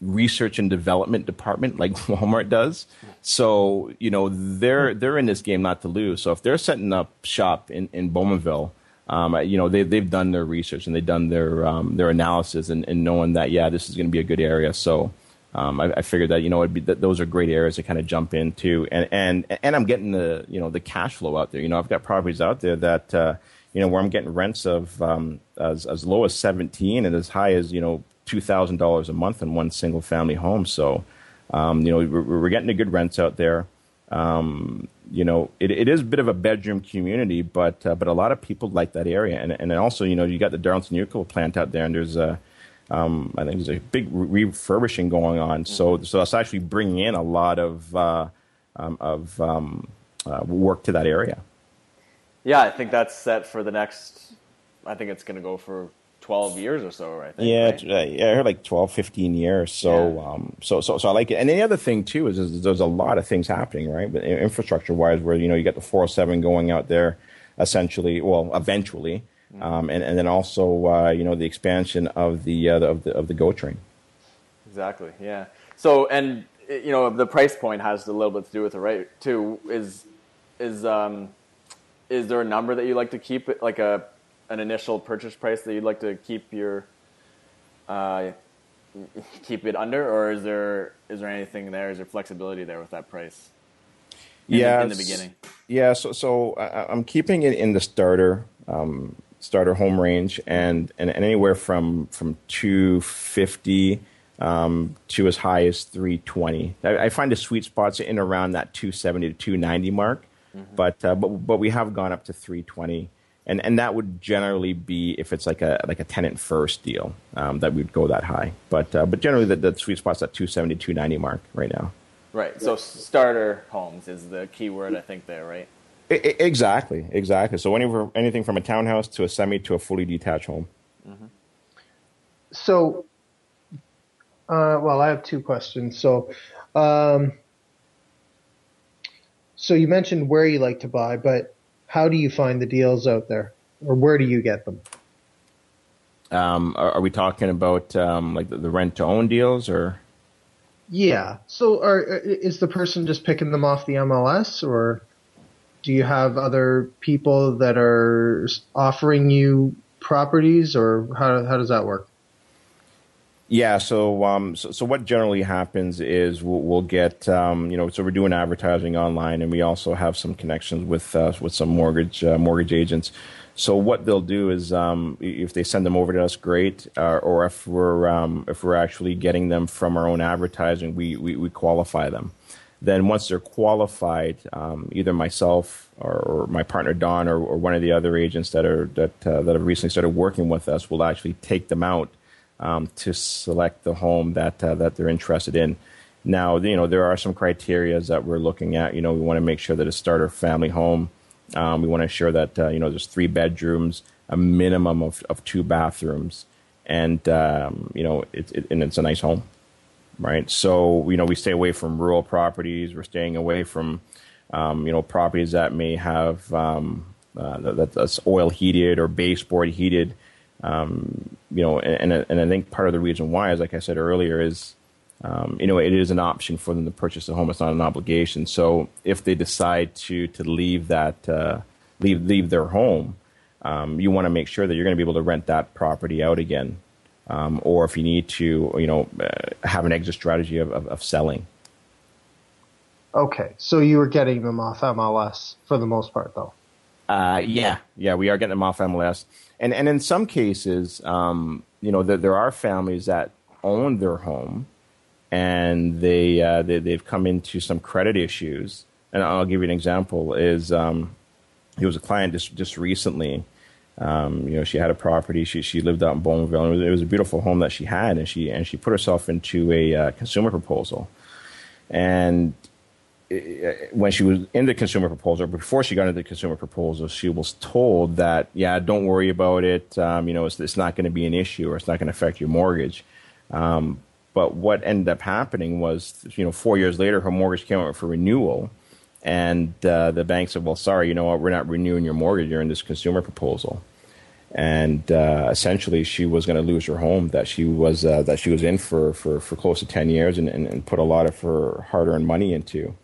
research and development department like <laughs> Walmart does. So you know they're they're in this game not to lose. So if they're setting up shop in in Bowmanville, um, you know they they've done their research and they've done their um, their analysis and, and knowing that yeah this is going to be a good area. So. Um, I, I, figured that you know be, that those are great areas to kind of jump into, and and and I'm getting the you know the cash flow out there. You know I've got properties out there that uh, you know where I'm getting rents of um, as as low as 17 and as high as you know two thousand dollars a month in one single family home. So, um, you know, we're, we're, getting a good rents out there. Um, you know, it, it is a bit of a bedroom community, but uh, but a lot of people like that area, and and also you know you got the Darlington Nuclear plant out there, and there's a um, I think there's a big refurbishing going on. So so that's actually bringing in a lot of uh, um, of um, uh, work to that area. Yeah, I think that's set for the next. I think it's going to go for 12 years or so, I think. Yeah, right? Uh, yeah, I heard like 12, 15 years. So, yeah. um, so, so, so I like it. And the other thing too is, is there's a lot of things happening, right? But infrastructure wise, where you know you got the 407 going out there, essentially, well, eventually, mm-hmm. um, and and then also uh, you know the expansion of the, uh, the, of the of the GO train. Exactly. Yeah. So, and you know the price point has a little bit to do with it, right? Too is is um is there a number that you like to keep like a an initial purchase price that you'd like to keep your uh, keep it under, or is there is there anything there? Is there flexibility there with that price? In yeah, the, in the beginning. Yeah, so so I, am keeping it in the starter um, starter home range, and, and anywhere from from two fifty um, to as high as three twenty. I, I, find the sweet spots in around that two seventy to two ninety mark, mm-hmm. but uh, but but we have gone up to three twenty and and that would generally be if it's like a like a tenant first deal um, that we'd go that high. But uh, but generally the, the sweet spot's at 270, 290 mark right now. Right. So starter homes is the key word I think there, right? I, exactly, exactly. So anything, anything from a townhouse to a semi to a fully detached home. Mm-hmm. So, uh, well, I have two questions. So, um, so you mentioned where you like to buy, but how do you find the deals out there, or where do you get them? Um, are, are, we talking about um, like the, the rent to own deals, or? Yeah. So, are, is the person just picking them off the MLS, or do you have other people that are offering you properties, or how how does that work? Yeah, so, um, so, so what generally happens is we'll, we'll get um, you know so we're doing advertising online, and we also have some connections with uh, with some mortgage uh, mortgage agents. So what they'll do is um, if they send them over to us, great. Uh, or if we're um, if we're actually getting them from our own advertising, we we, we qualify them. Then once they're qualified, um, either myself or, or, my partner Don or, or, one of the other agents that are that uh, that have recently started working with us will actually take them out um, to select the home that uh, that they're interested in. Now, you know, there are some criteria that we're looking at. You know, we want to make sure that it's a starter family home. Um, we want to ensure that uh, you know there's three bedrooms, a minimum of, of two bathrooms, and um, you know it, it, and it's a nice home, right? So you know we stay away from rural properties. We're staying away from um, you know properties that may have um, uh, that, that's oil heated or baseboard heated. Um, you know, and, and I think part of the reason why is, like I said earlier, is um, you know it is an option for them to purchase a home. It's not an obligation. So if they decide to to leave that uh, leave leave their home, um, you want to make sure that you're going to be able to rent that property out again, um, or if you need to, you know, uh, have an exit strategy of, of, of selling. Okay, so you were getting them off MLS for the most part, though. Uh, yeah, yeah, we are getting them off MLS, and and in some cases, um, you know, there, there are families that own their home, and they, uh, they they've come into some credit issues. And I'll give you an example. Is um, he was a client just just recently. Um, you know, she had a property. She she lived out in Bowmanville. And it, was, it was a beautiful home that she had, and she and she put herself into a uh, consumer proposal. And when she was in the consumer proposal, before she got into the consumer proposal, she was told that, yeah, don't worry about it. Um, you know, it's, it's not going to be an issue or it's not going to affect your mortgage. Um, but what ended up happening was, you know, four years later, her mortgage came up for renewal. And uh, the bank said, well, sorry, you know what, we're not renewing your mortgage. You're in this consumer proposal. And uh, essentially, she was going to lose her home that she was uh, that she was in for, for, for close to ten years and, and, and put a lot of her hard earned money into.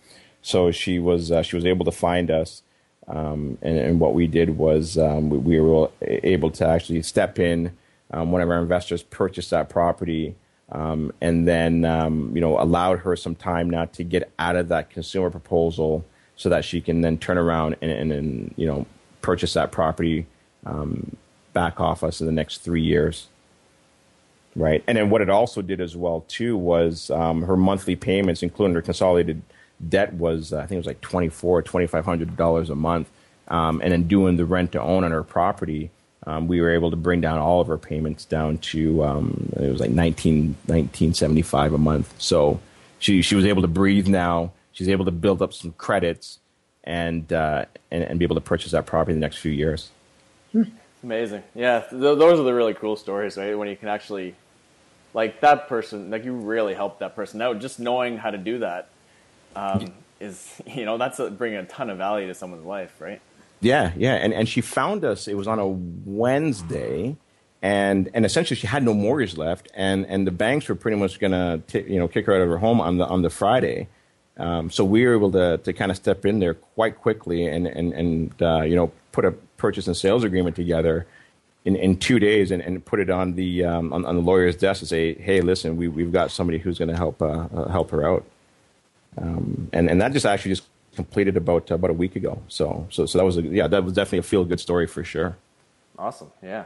So she was uh, she was able to find us, um, and, and, what we did was um, we, we, were able to actually step in. Um, one of our investors purchased that property, um, and then um, you know allowed her some time now to get out of that consumer proposal, so that she can then turn around and, and, and you know purchase that property um, back off us in the next three years right? And then what it also did as well too was um, her monthly payments, including her consolidated debt was I think it was like twenty four, twenty five hundred dollars a month, um, and then doing the rent to own on her property, um, we were able to bring down all of her payments down to um, it was like 19, 1975 a month. So she she was able to breathe now. She's able to build up some credits and uh, and, and be able to purchase that property in the next few years. Amazing, yeah. Th- those are the really cool stories, right? When you can actually, like that person, like you really helped that person. Now, just knowing how to do that um, is <laughs> you know that's a, bringing a ton of value to someone's life, right? Yeah, yeah, and and she found us. It was on a Wednesday, and and essentially she had no mortgage left, and and the banks were pretty much gonna t- you know kick her out of her home on the on the Friday. Um, so we were able to to kind of step in there quite quickly and and and uh, you know put a purchase and sales agreement together in, in two days and, and put it on the um, on, on, the lawyer's desk and say, hey, listen, we we've got somebody who's going to help uh, uh, help her out. Um, and and that just actually just completed about uh, about a week ago. So so so that was a, yeah that was definitely a feel good story for sure. Awesome, yeah.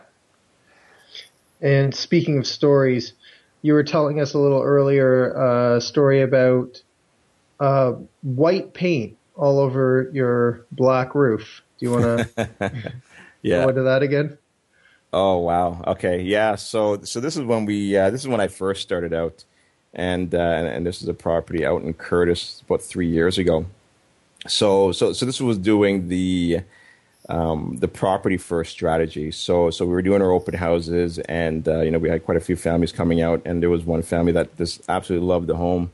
And speaking of stories, you were telling us a little earlier a uh, story about uh, white paint all over your black roof. Do you want to <laughs> yeah. go into that again? Oh wow. Okay. Yeah. So so this is when we uh, this is when I first started out and, uh, and, and this is a property out in Courtice about three years ago. So so so this was doing the um, the property first strategy. So so we were doing our open houses, and uh, you know we had quite a few families coming out, and there was one family that just absolutely loved the home.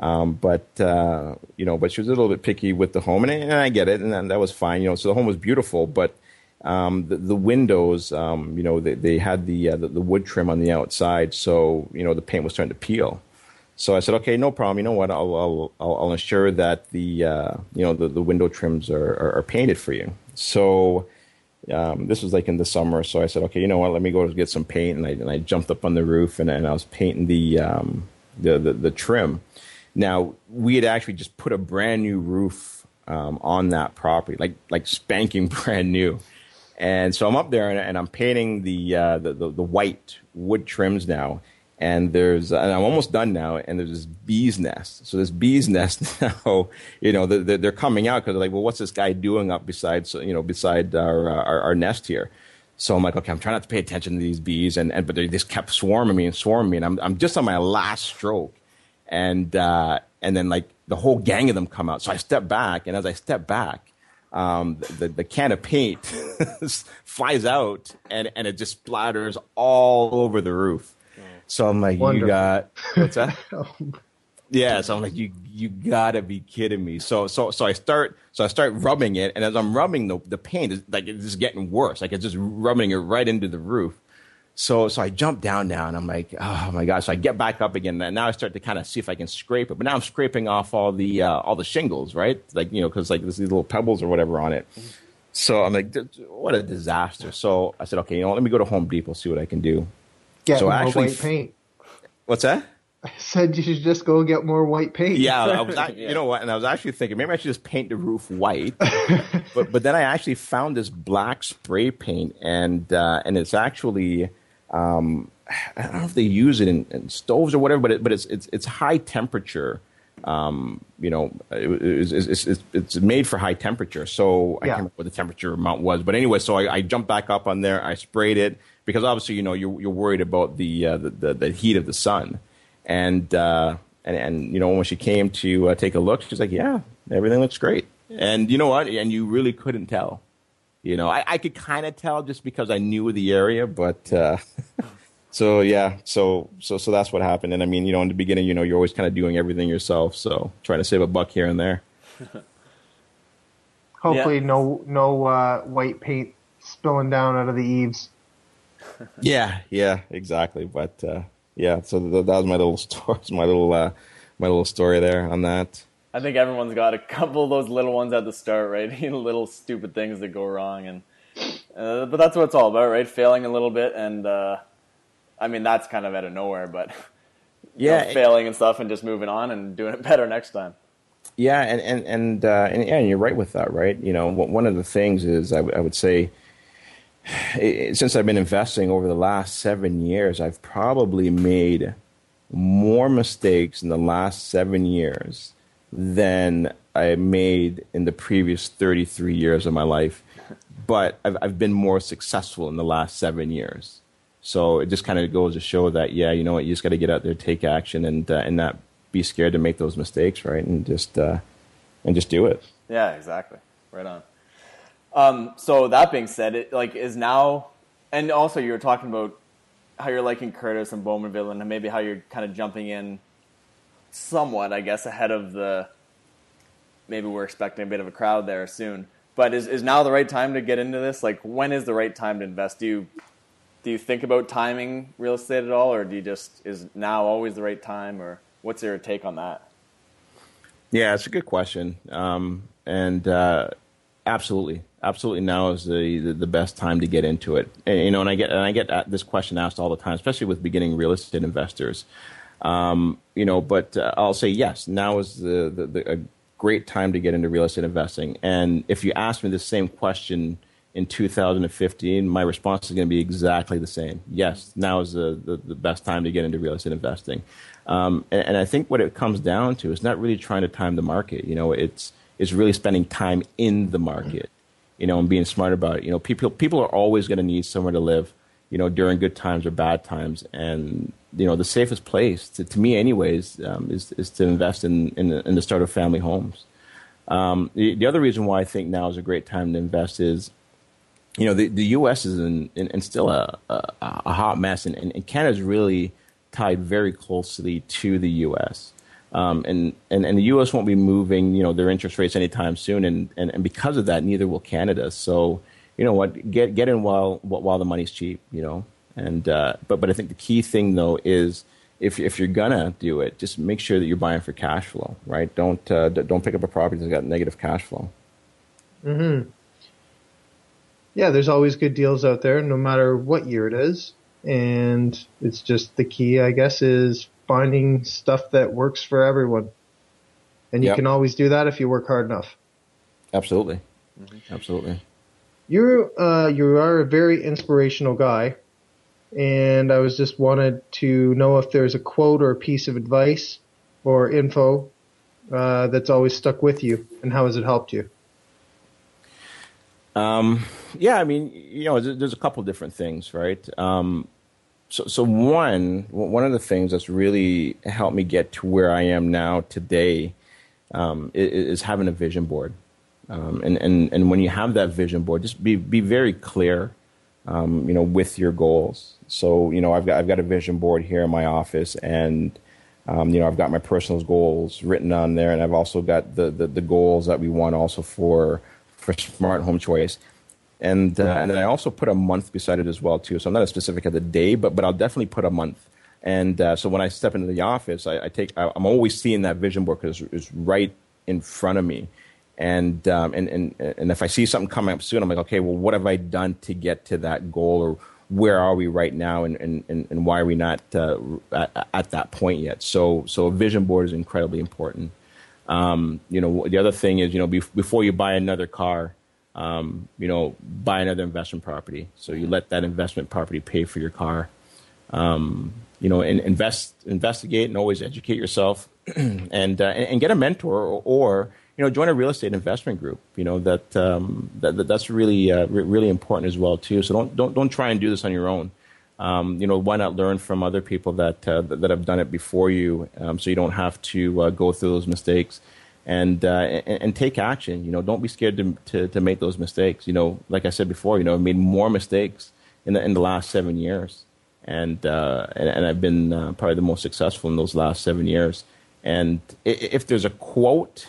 Um, but uh, you know, but she was a little bit picky with the home, and, and I get it, and that was fine. You know, so the home was beautiful, but um, the, the, windows, um, you know, they, they had the, uh, the, the wood trim on the outside, so you know the paint was starting to peel. So I said, okay, no problem. You know what? I'll I'll, I'll ensure that the uh, you know the, the window trims are, are, are painted for you. So um, this was like in the summer. So I said, okay, you know what? Let me go get some paint, and I and I jumped up on the roof and, and I was painting the, um, the, the the trim. Now we had actually just put a brand new roof um, on that property, like like spanking <laughs> brand new. And so I'm up there and, and I'm painting the, uh, the, the the white wood trims now and there's and I'm almost done now, and there's this bee's nest. So this bee's <laughs> nest now, you know, they're, they're coming out because they're like, well, what's this guy doing up beside, you know, beside our, our, our nest here? So I'm like, okay, I'm trying not to pay attention to these bees, and, and but they just kept swarming me and swarming me, and I'm I'm just on my last stroke, and uh, and then like the whole gang of them come out. So I step back, and as I step back, um, the, the can of paint <laughs> flies out, and and it just splatters all over the roof. So I'm like, Wonderful. you got what's that? <laughs> yeah. So I'm like, you you gotta be kidding me. So so so I start so I start rubbing it, and as I'm rubbing the the paint, is like it's just getting worse. Like it's just rubbing it right into the roof. So so I jump down now, and I'm like, oh my gosh! So I get back up again, and now I start to kind of see if I can scrape it. But now I'm scraping off all the uh, all the shingles, right? Like you know, because like there's these little pebbles or whatever on it. So I'm like, what a disaster. So I said, okay, you know, let me go to Home Depot see what I can do. Get so more actually, white paint. What's that? I said you should just go get more white paint. Yeah, I was, <laughs> yeah. you know what? And I was actually thinking maybe I should just paint the roof white. <laughs> but but then I actually found this black spray paint, and uh, and it's actually um, I don't know if they use it in, in stoves or whatever, but it, but it's it's it's high temperature. Um, you know, it, it's, it's, it's, it's made for high temperature. So I Yeah. can't remember what the temperature amount was, but anyway, so I, I jumped back up on there. I sprayed it because obviously, you know, you're you're worried about the uh, the, the the heat of the sun, and uh, and and you know when she came to uh, take a look, she's like, yeah, everything looks great. And you know what? And you really couldn't tell. You know, I, I could kind of tell just because I knew the area, but uh, <laughs> so yeah, so so so that's what happened. And I mean, you know, in the beginning, you know, you're always kind of doing everything yourself, so trying to save a buck here and there. <laughs> Hopefully, no no uh, white paint spilling down out of the eaves. <laughs> Yeah, yeah, exactly. But uh, yeah, so th- that was my little <laughs> story, my little uh, my little story there on that. I think everyone's got a couple of those little ones at the start, right? <laughs> Little stupid things that go wrong, and uh, but that's what it's all about, right? Failing a little bit, and uh, I mean that's kind of out of nowhere, but you know, Yeah, failing and stuff, and just moving on and doing it better next time. Yeah, and and and, uh, and yeah, and you're right with that, right? You know, one one of the things is I, w- I would say, since I've been investing over the last seven years, I've probably made more mistakes in the last seven years than I made in the previous 33 years of my life. But I've, I've been more successful in the last seven years. So it just kind of goes to show that, yeah, you know what, you just got to get out there, take action, and uh, and not be scared to make those mistakes, right? And just uh, and just do it. Yeah, exactly. Right on. Um, so that being said, it like is now, and also you were talking about how you're liking Courtice and Bowmanville, and maybe how you're kind of jumping in somewhat, I guess, ahead of the. Maybe we're expecting a bit of a crowd there soon, but is is now the right time to get into this? Like, when is the right time to invest? Do you do you think about timing real estate at all, or do you just is now always the right time, or what's your take on that? Yeah, it's a good question, um, and uh, absolutely, absolutely. Now is the, the the best time to get into it. And, you know, and I get and I get this question asked all the time, especially with beginning real estate investors. Um, you know, but uh, I'll say yes. Now is the, the, the a great time to get into real estate investing. And if you ask me the same question in 2015, my response is going to be exactly the same. Yes, now is the, the, the best time to get into real estate investing. Um, and, and I think what it comes down to is not really trying to time the market. You know, it's it's really spending time in the market. You know, and being smart about it. You know, people people are always going to need somewhere to live. You know, during good times or bad times, and you know, the safest place to, to me, anyways, um, is is to invest in in the, in the start of family homes. Um, the, the other reason why I think now is a great time to invest is you know, the, the U.S. is in, in, still a, a, a hot mess, and, and Canada's really tied very closely to the U.S. Um, and, and, and the U.S. won't be moving, you know, their interest rates anytime soon, and, and, and because of that, neither will Canada. So, you know what, get get in while while the money's cheap, you know. And uh, but but I think the key thing though is if if you're gonna do it, just make sure that you're buying for cash flow, right? Don't uh, don't pick up a property that's got negative cash flow. hmm Yeah, there's always good deals out there, no matter what year it is. And it's just the key, I guess, is finding stuff that works for everyone. And you Yep. can always do that if you work hard enough. Absolutely, absolutely. You uh, you are a very inspirational guy, and I was just wanted to know if there's a quote or a piece of advice or info uh, that's always stuck with you, and how has it helped you? Um, yeah, I mean, you know, there's, there's a couple different things, right? Um, so, so one, one of the things that's really helped me get to where I am now today um, is, is having a vision board. Um, and, and, and when you have that vision board, just be, be very clear, um, you know, with your goals. So, you know, I've got, I've got a vision board here in my office and, um, you know, I've got my personal goals written on there, and I've also got the, the, the goals that we want also for for smart home choice, and uh, and then I also put a month beside it as well too. So I'm not as specific as the day, but but I'll definitely put a month. And uh, so when I step into the office, I, I take I, I'm always seeing that vision board because it's right in front of me. And, um, and and and if I see something coming up soon, I'm like, okay, well, what have I done to get to that goal, or where are we right now, and and, and, why are we not uh, at, at that point yet? So so a vision board is incredibly important. Um, you know, the other thing is, you know, be, before you buy another car, um, you know, buy another investment property. So you let that investment property pay for your car. Um, you know, in, invest, investigate, and always educate yourself, <clears throat> and, uh, and, and get a mentor or, or you know, join a real estate investment group. You know that, um, that, that, that's really uh, re- really important as well too. So don't don't don't try and do this on your own. Um, you know, why not learn from other people that uh, that have done it before you, um, so you don't have to uh, go through those mistakes, and, uh, and, and take action. You know, don't be scared to, to, to make those mistakes. You know, like I said before, you know, I've made more mistakes in the in the last seven years, and uh, and, and, I've been uh, probably the most successful in those last seven years. And if there's a quote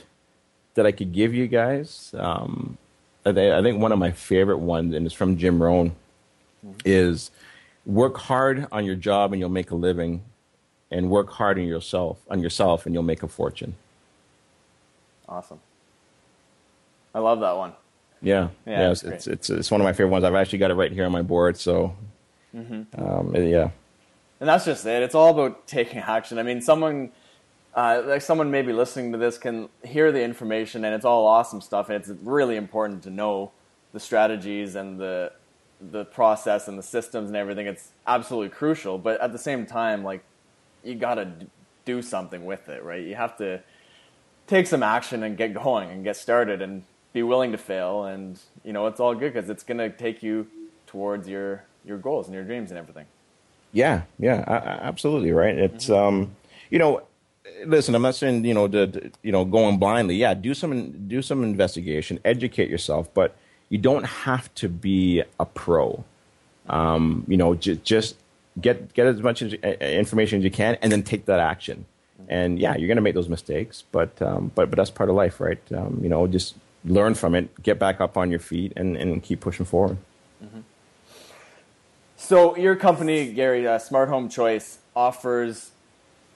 that I could give you guys. Um, I, think one of my favorite ones, and it's from Jim Rohn, mm-hmm. is work hard on your job and you'll make a living, and work hard on yourself on yourself and you'll make a fortune. Awesome. I love that one. Yeah, yeah, yeah it's, it's, it's, it's one of my favorite ones. I've actually got it right here on my board. So, mm-hmm. um, yeah. And that's just it. It's all about taking action. I mean, someone uh, like someone maybe listening to this can hear the information and it's all awesome stuff and it's really important to know the strategies and the the process and the systems and everything it's absolutely crucial but at the same time like you got to do something with it right you have to take some action and get going and get started and be willing to fail and you know it's all good because it's going to take you towards your your goals and your dreams and everything yeah yeah absolutely right it's mm-hmm. um you know listen, I'm not saying you know to, to, you know going blindly. Yeah, do some do some investigation, educate yourself, but you don't have to be a pro. Um, you know, j- just get get as much information as you can, and then take that action. And yeah, you're going to make those mistakes, but um, but but that's part of life, right? Um, you know, just learn from it, get back up on your feet, and, and keep pushing forward. Mm-hmm. So your company, Gary, uh, Smart Home Choice, offers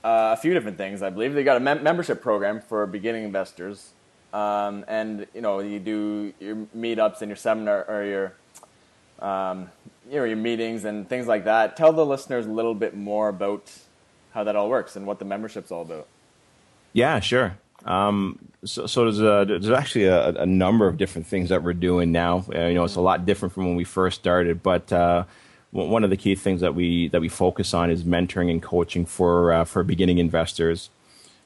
uh, a few different things. I believe they got a mem- membership program for beginning investors, um, and you know you do your meetups and your seminar or your um, you know your meetings and things like that. Tell the listeners a little bit more about how that all works and what the membership's all about. Yeah, sure. Um, so, so there's, a, there's actually a, a, number of different things that we're doing now. Uh, you know, it's a lot different from when we first started, but uh, one of the key things that we that we focus on is mentoring and coaching for uh, for beginning investors.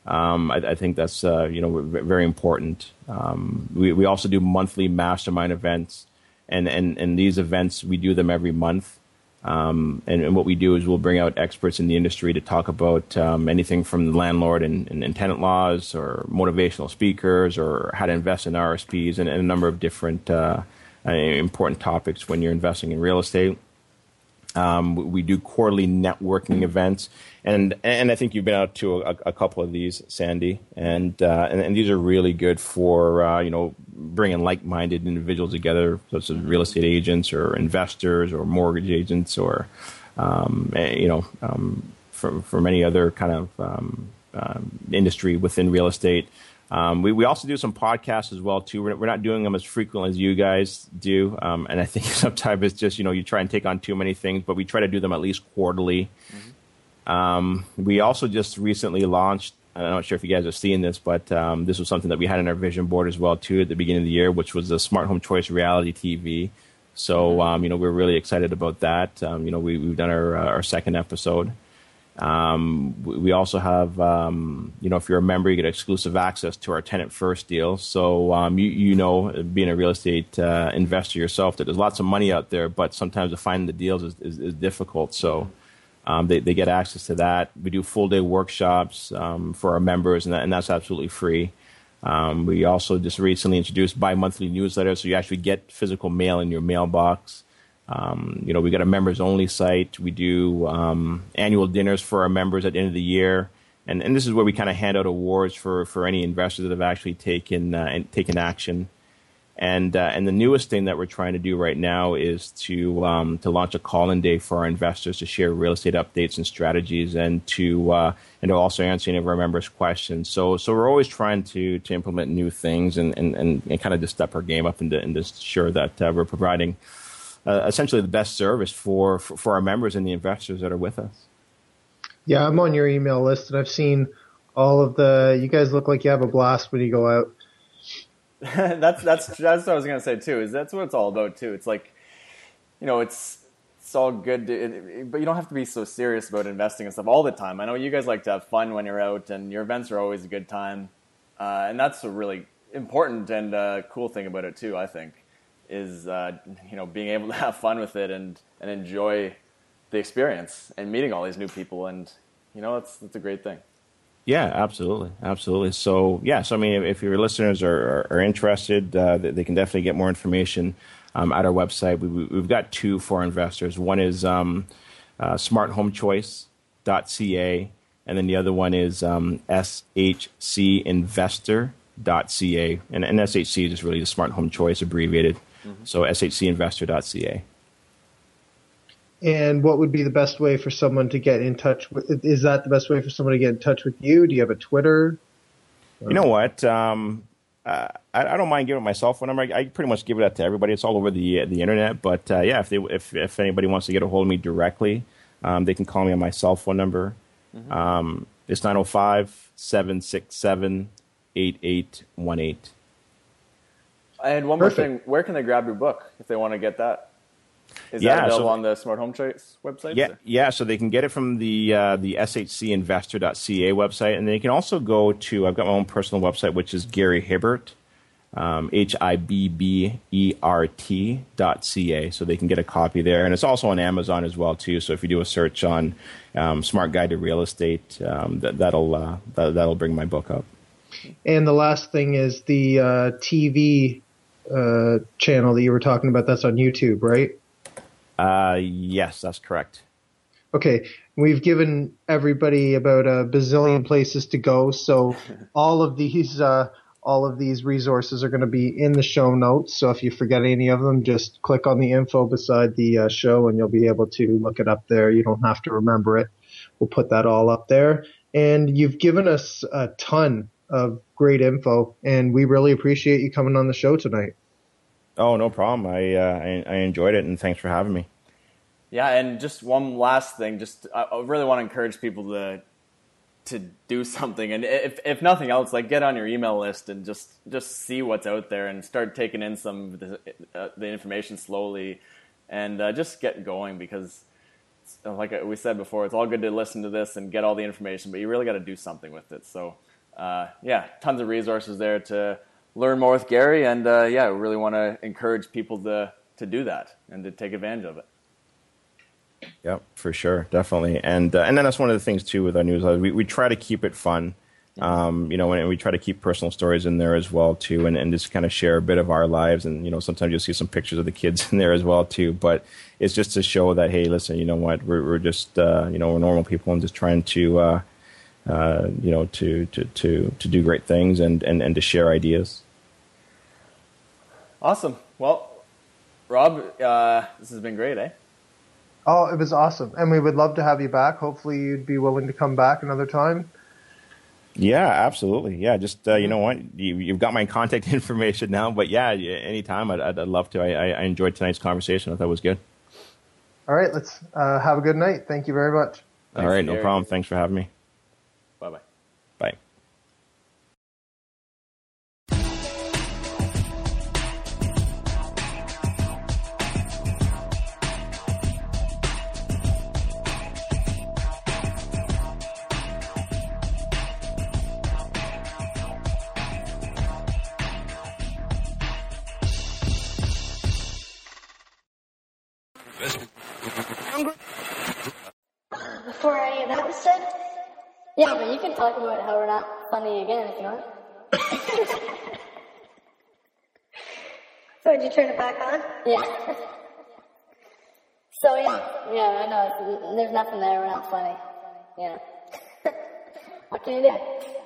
Um, I, I, think that's uh, you know very important. Um, we we also do monthly mastermind events, and and and these events we do them every month. Um, and, and, what we do is we'll bring out experts in the industry to talk about um, anything from landlord and, and, tenant laws, or motivational speakers, or how to invest in RSPs, and, and a number of different uh, important topics when you're investing in real estate. Um, we do quarterly networking events, and and I think you've been out to a, a couple of these, Sandy, and, uh, and, and these are really good for uh, you know bringing like-minded individuals together, such as real estate agents or investors or mortgage agents or um, eh, you know um, from from any other kind of um, um, industry within real estate. Um, we, we also do some podcasts as well too. We're, we're not doing them as frequently as you guys do, um, and I think <laughs> sometimes it's just you know you try and take on too many things, but we try to do them at least quarterly. Mm-hmm. Um, we also just recently launched. I'm not sure if you guys have seen this, but um, this was something that we had on our vision board as well too at the beginning of the year, which was the Smart Home Choice Reality TV. So mm-hmm. um, you know we're really excited about that. Um, you know we, have done our uh, our second episode. Um, we also have, um, you know, if you're a member, you get exclusive access to our tenant first deal. So you, you know, being a real estate uh, investor yourself, that there's lots of money out there, but sometimes to find the deals is, is, is difficult. So um, they, they get access to that. We do full day workshops um, for our members, and, that, and that's absolutely free. Um, we also just recently introduced bi-monthly newsletters, so you actually get physical mail in your mailbox. Um, you know, we got a members only site. We do um, annual dinners for our members at the end of the year, and and this is where we kind of hand out awards for for any investors that have actually taken uh, taken action. And uh, and the newest thing that we're trying to do right now is to um, to launch a call-in day for our investors to share real estate updates and strategies, and to uh, and to also answer any of our members' questions. So so we're always trying to to implement new things and and, and, and kind of just step our game up and to, and ensure that uh, we're providing uh, essentially the best service for, for, for our members and the investors that are with us. Yeah, I'm on your email list, and I've seen all of the. You guys look like you have a blast when you go out. <laughs> that's that's that's what I was gonna say too. Is that's what it's all about too. It's like, you know, it's it's all good, to, it, but you don't have to be so serious about investing and stuff all the time. I know you guys like to have fun when you're out, and your events are always a good time, uh, and that's a really important and uh, cool thing about it too. I think is uh, you know being able to have fun with it and and enjoy the experience and meeting all these new people, and you know that's that's a great thing. Yeah, absolutely, absolutely. So, yeah, so I mean, if, if your listeners are, are, are interested, uh, they, they, can definitely get more information um, at our website. We, have got two for investors. One is um, uh, smarthomechoice.ca, and then the other one is um, shcinvestor.ca. And, and SHC is just really the Smart Home Choice abbreviated. Mm-hmm. So, shcinvestor.ca. And what would be the best way for someone to get in touch with? Is that the best way for someone to get in touch with you? Do you have a Twitter? You know what? Um, uh, I, I, don't mind giving my cell phone number. I, I, pretty much give it out to everybody. It's all over the the internet. But uh, yeah, if they if if anybody wants to get a hold of me directly, um, they can call me on my cell phone number. Mm-hmm. Um, it's 905 767 8818. And one Perfect. more thing, where can they grab your book if they want to get that? Is yeah, that available so, on the Smart Home Choice website? Yeah, yeah. So they can get it from the uh, the shcinvestor.ca website, and they can also go to. I've got my own personal website, which is Gary Hibbert, um, H I B B E R T dot C A. So they can get a copy there, and it's also on Amazon as well too. So if you do a search on um, Smart Guide to Real Estate, um, that, that'll uh, that, that'll bring my book up. And the last thing is the uh, TV uh, channel that you were talking about. That's on YouTube, right? Uh, yes, that's correct. Okay, we've given everybody about a bazillion places to go, so <laughs> all of these uh, all of these resources are going to be in the show notes. So if you forget any of them, just click on the info beside the uh, show, and you'll be able to look it up there. You don't have to remember it. We'll put that all up there. And you've given us a ton of great info, and we really appreciate you coming on the show tonight. Oh, no problem. I, uh, I, I enjoyed it, and thanks for having me. Yeah, and just one last thing. Just I really want to encourage people to to do <laughs> something, and if if nothing else, like get on your email list and just just see what's out there and start taking in some of the, uh, the information slowly, and uh, just get going because. Like we said before, it's all good to listen to this and get all the information, but you really got to do something with it. So, uh, yeah, tons of resources there to learn more with Gary, and uh, yeah, we really want to encourage people to to do that and to take advantage of it. Yep, for sure, definitely, and uh, and then that's one of the things too with our newsletter. We we try to keep it fun, um, you know, and we try to keep personal stories in there as well too, and, and just kind of share a bit of our lives. And you know, sometimes you'll see some pictures of the kids <laughs> in there as well too. But it's just to show that hey, listen, you know what, we're we're just uh, you know we're normal people and just trying to. Uh, uh, you know, to, to, to, to do great things and, and, and to share ideas. Awesome. Well, Rob, uh, this has been great, eh? Oh, it was awesome. And we would love to have you back. Hopefully, you'd be willing to come back another time. Yeah, absolutely. Yeah, just uh, you know what, you, have got my contact <laughs> information now. But yeah, anytime, I'd, I'd, love to. I, I, enjoyed tonight's conversation. I thought it was good. All right, let's uh, have a good night. Thank you very much. Thanks, All right, no problem. Thanks for having me. Bye bye. Bye. Funny again if you want. <laughs> so did you turn it back on? Yeah. so yeah, yeah, I know. There's nothing there. We're not funny. Yeah. <laughs> what can you do?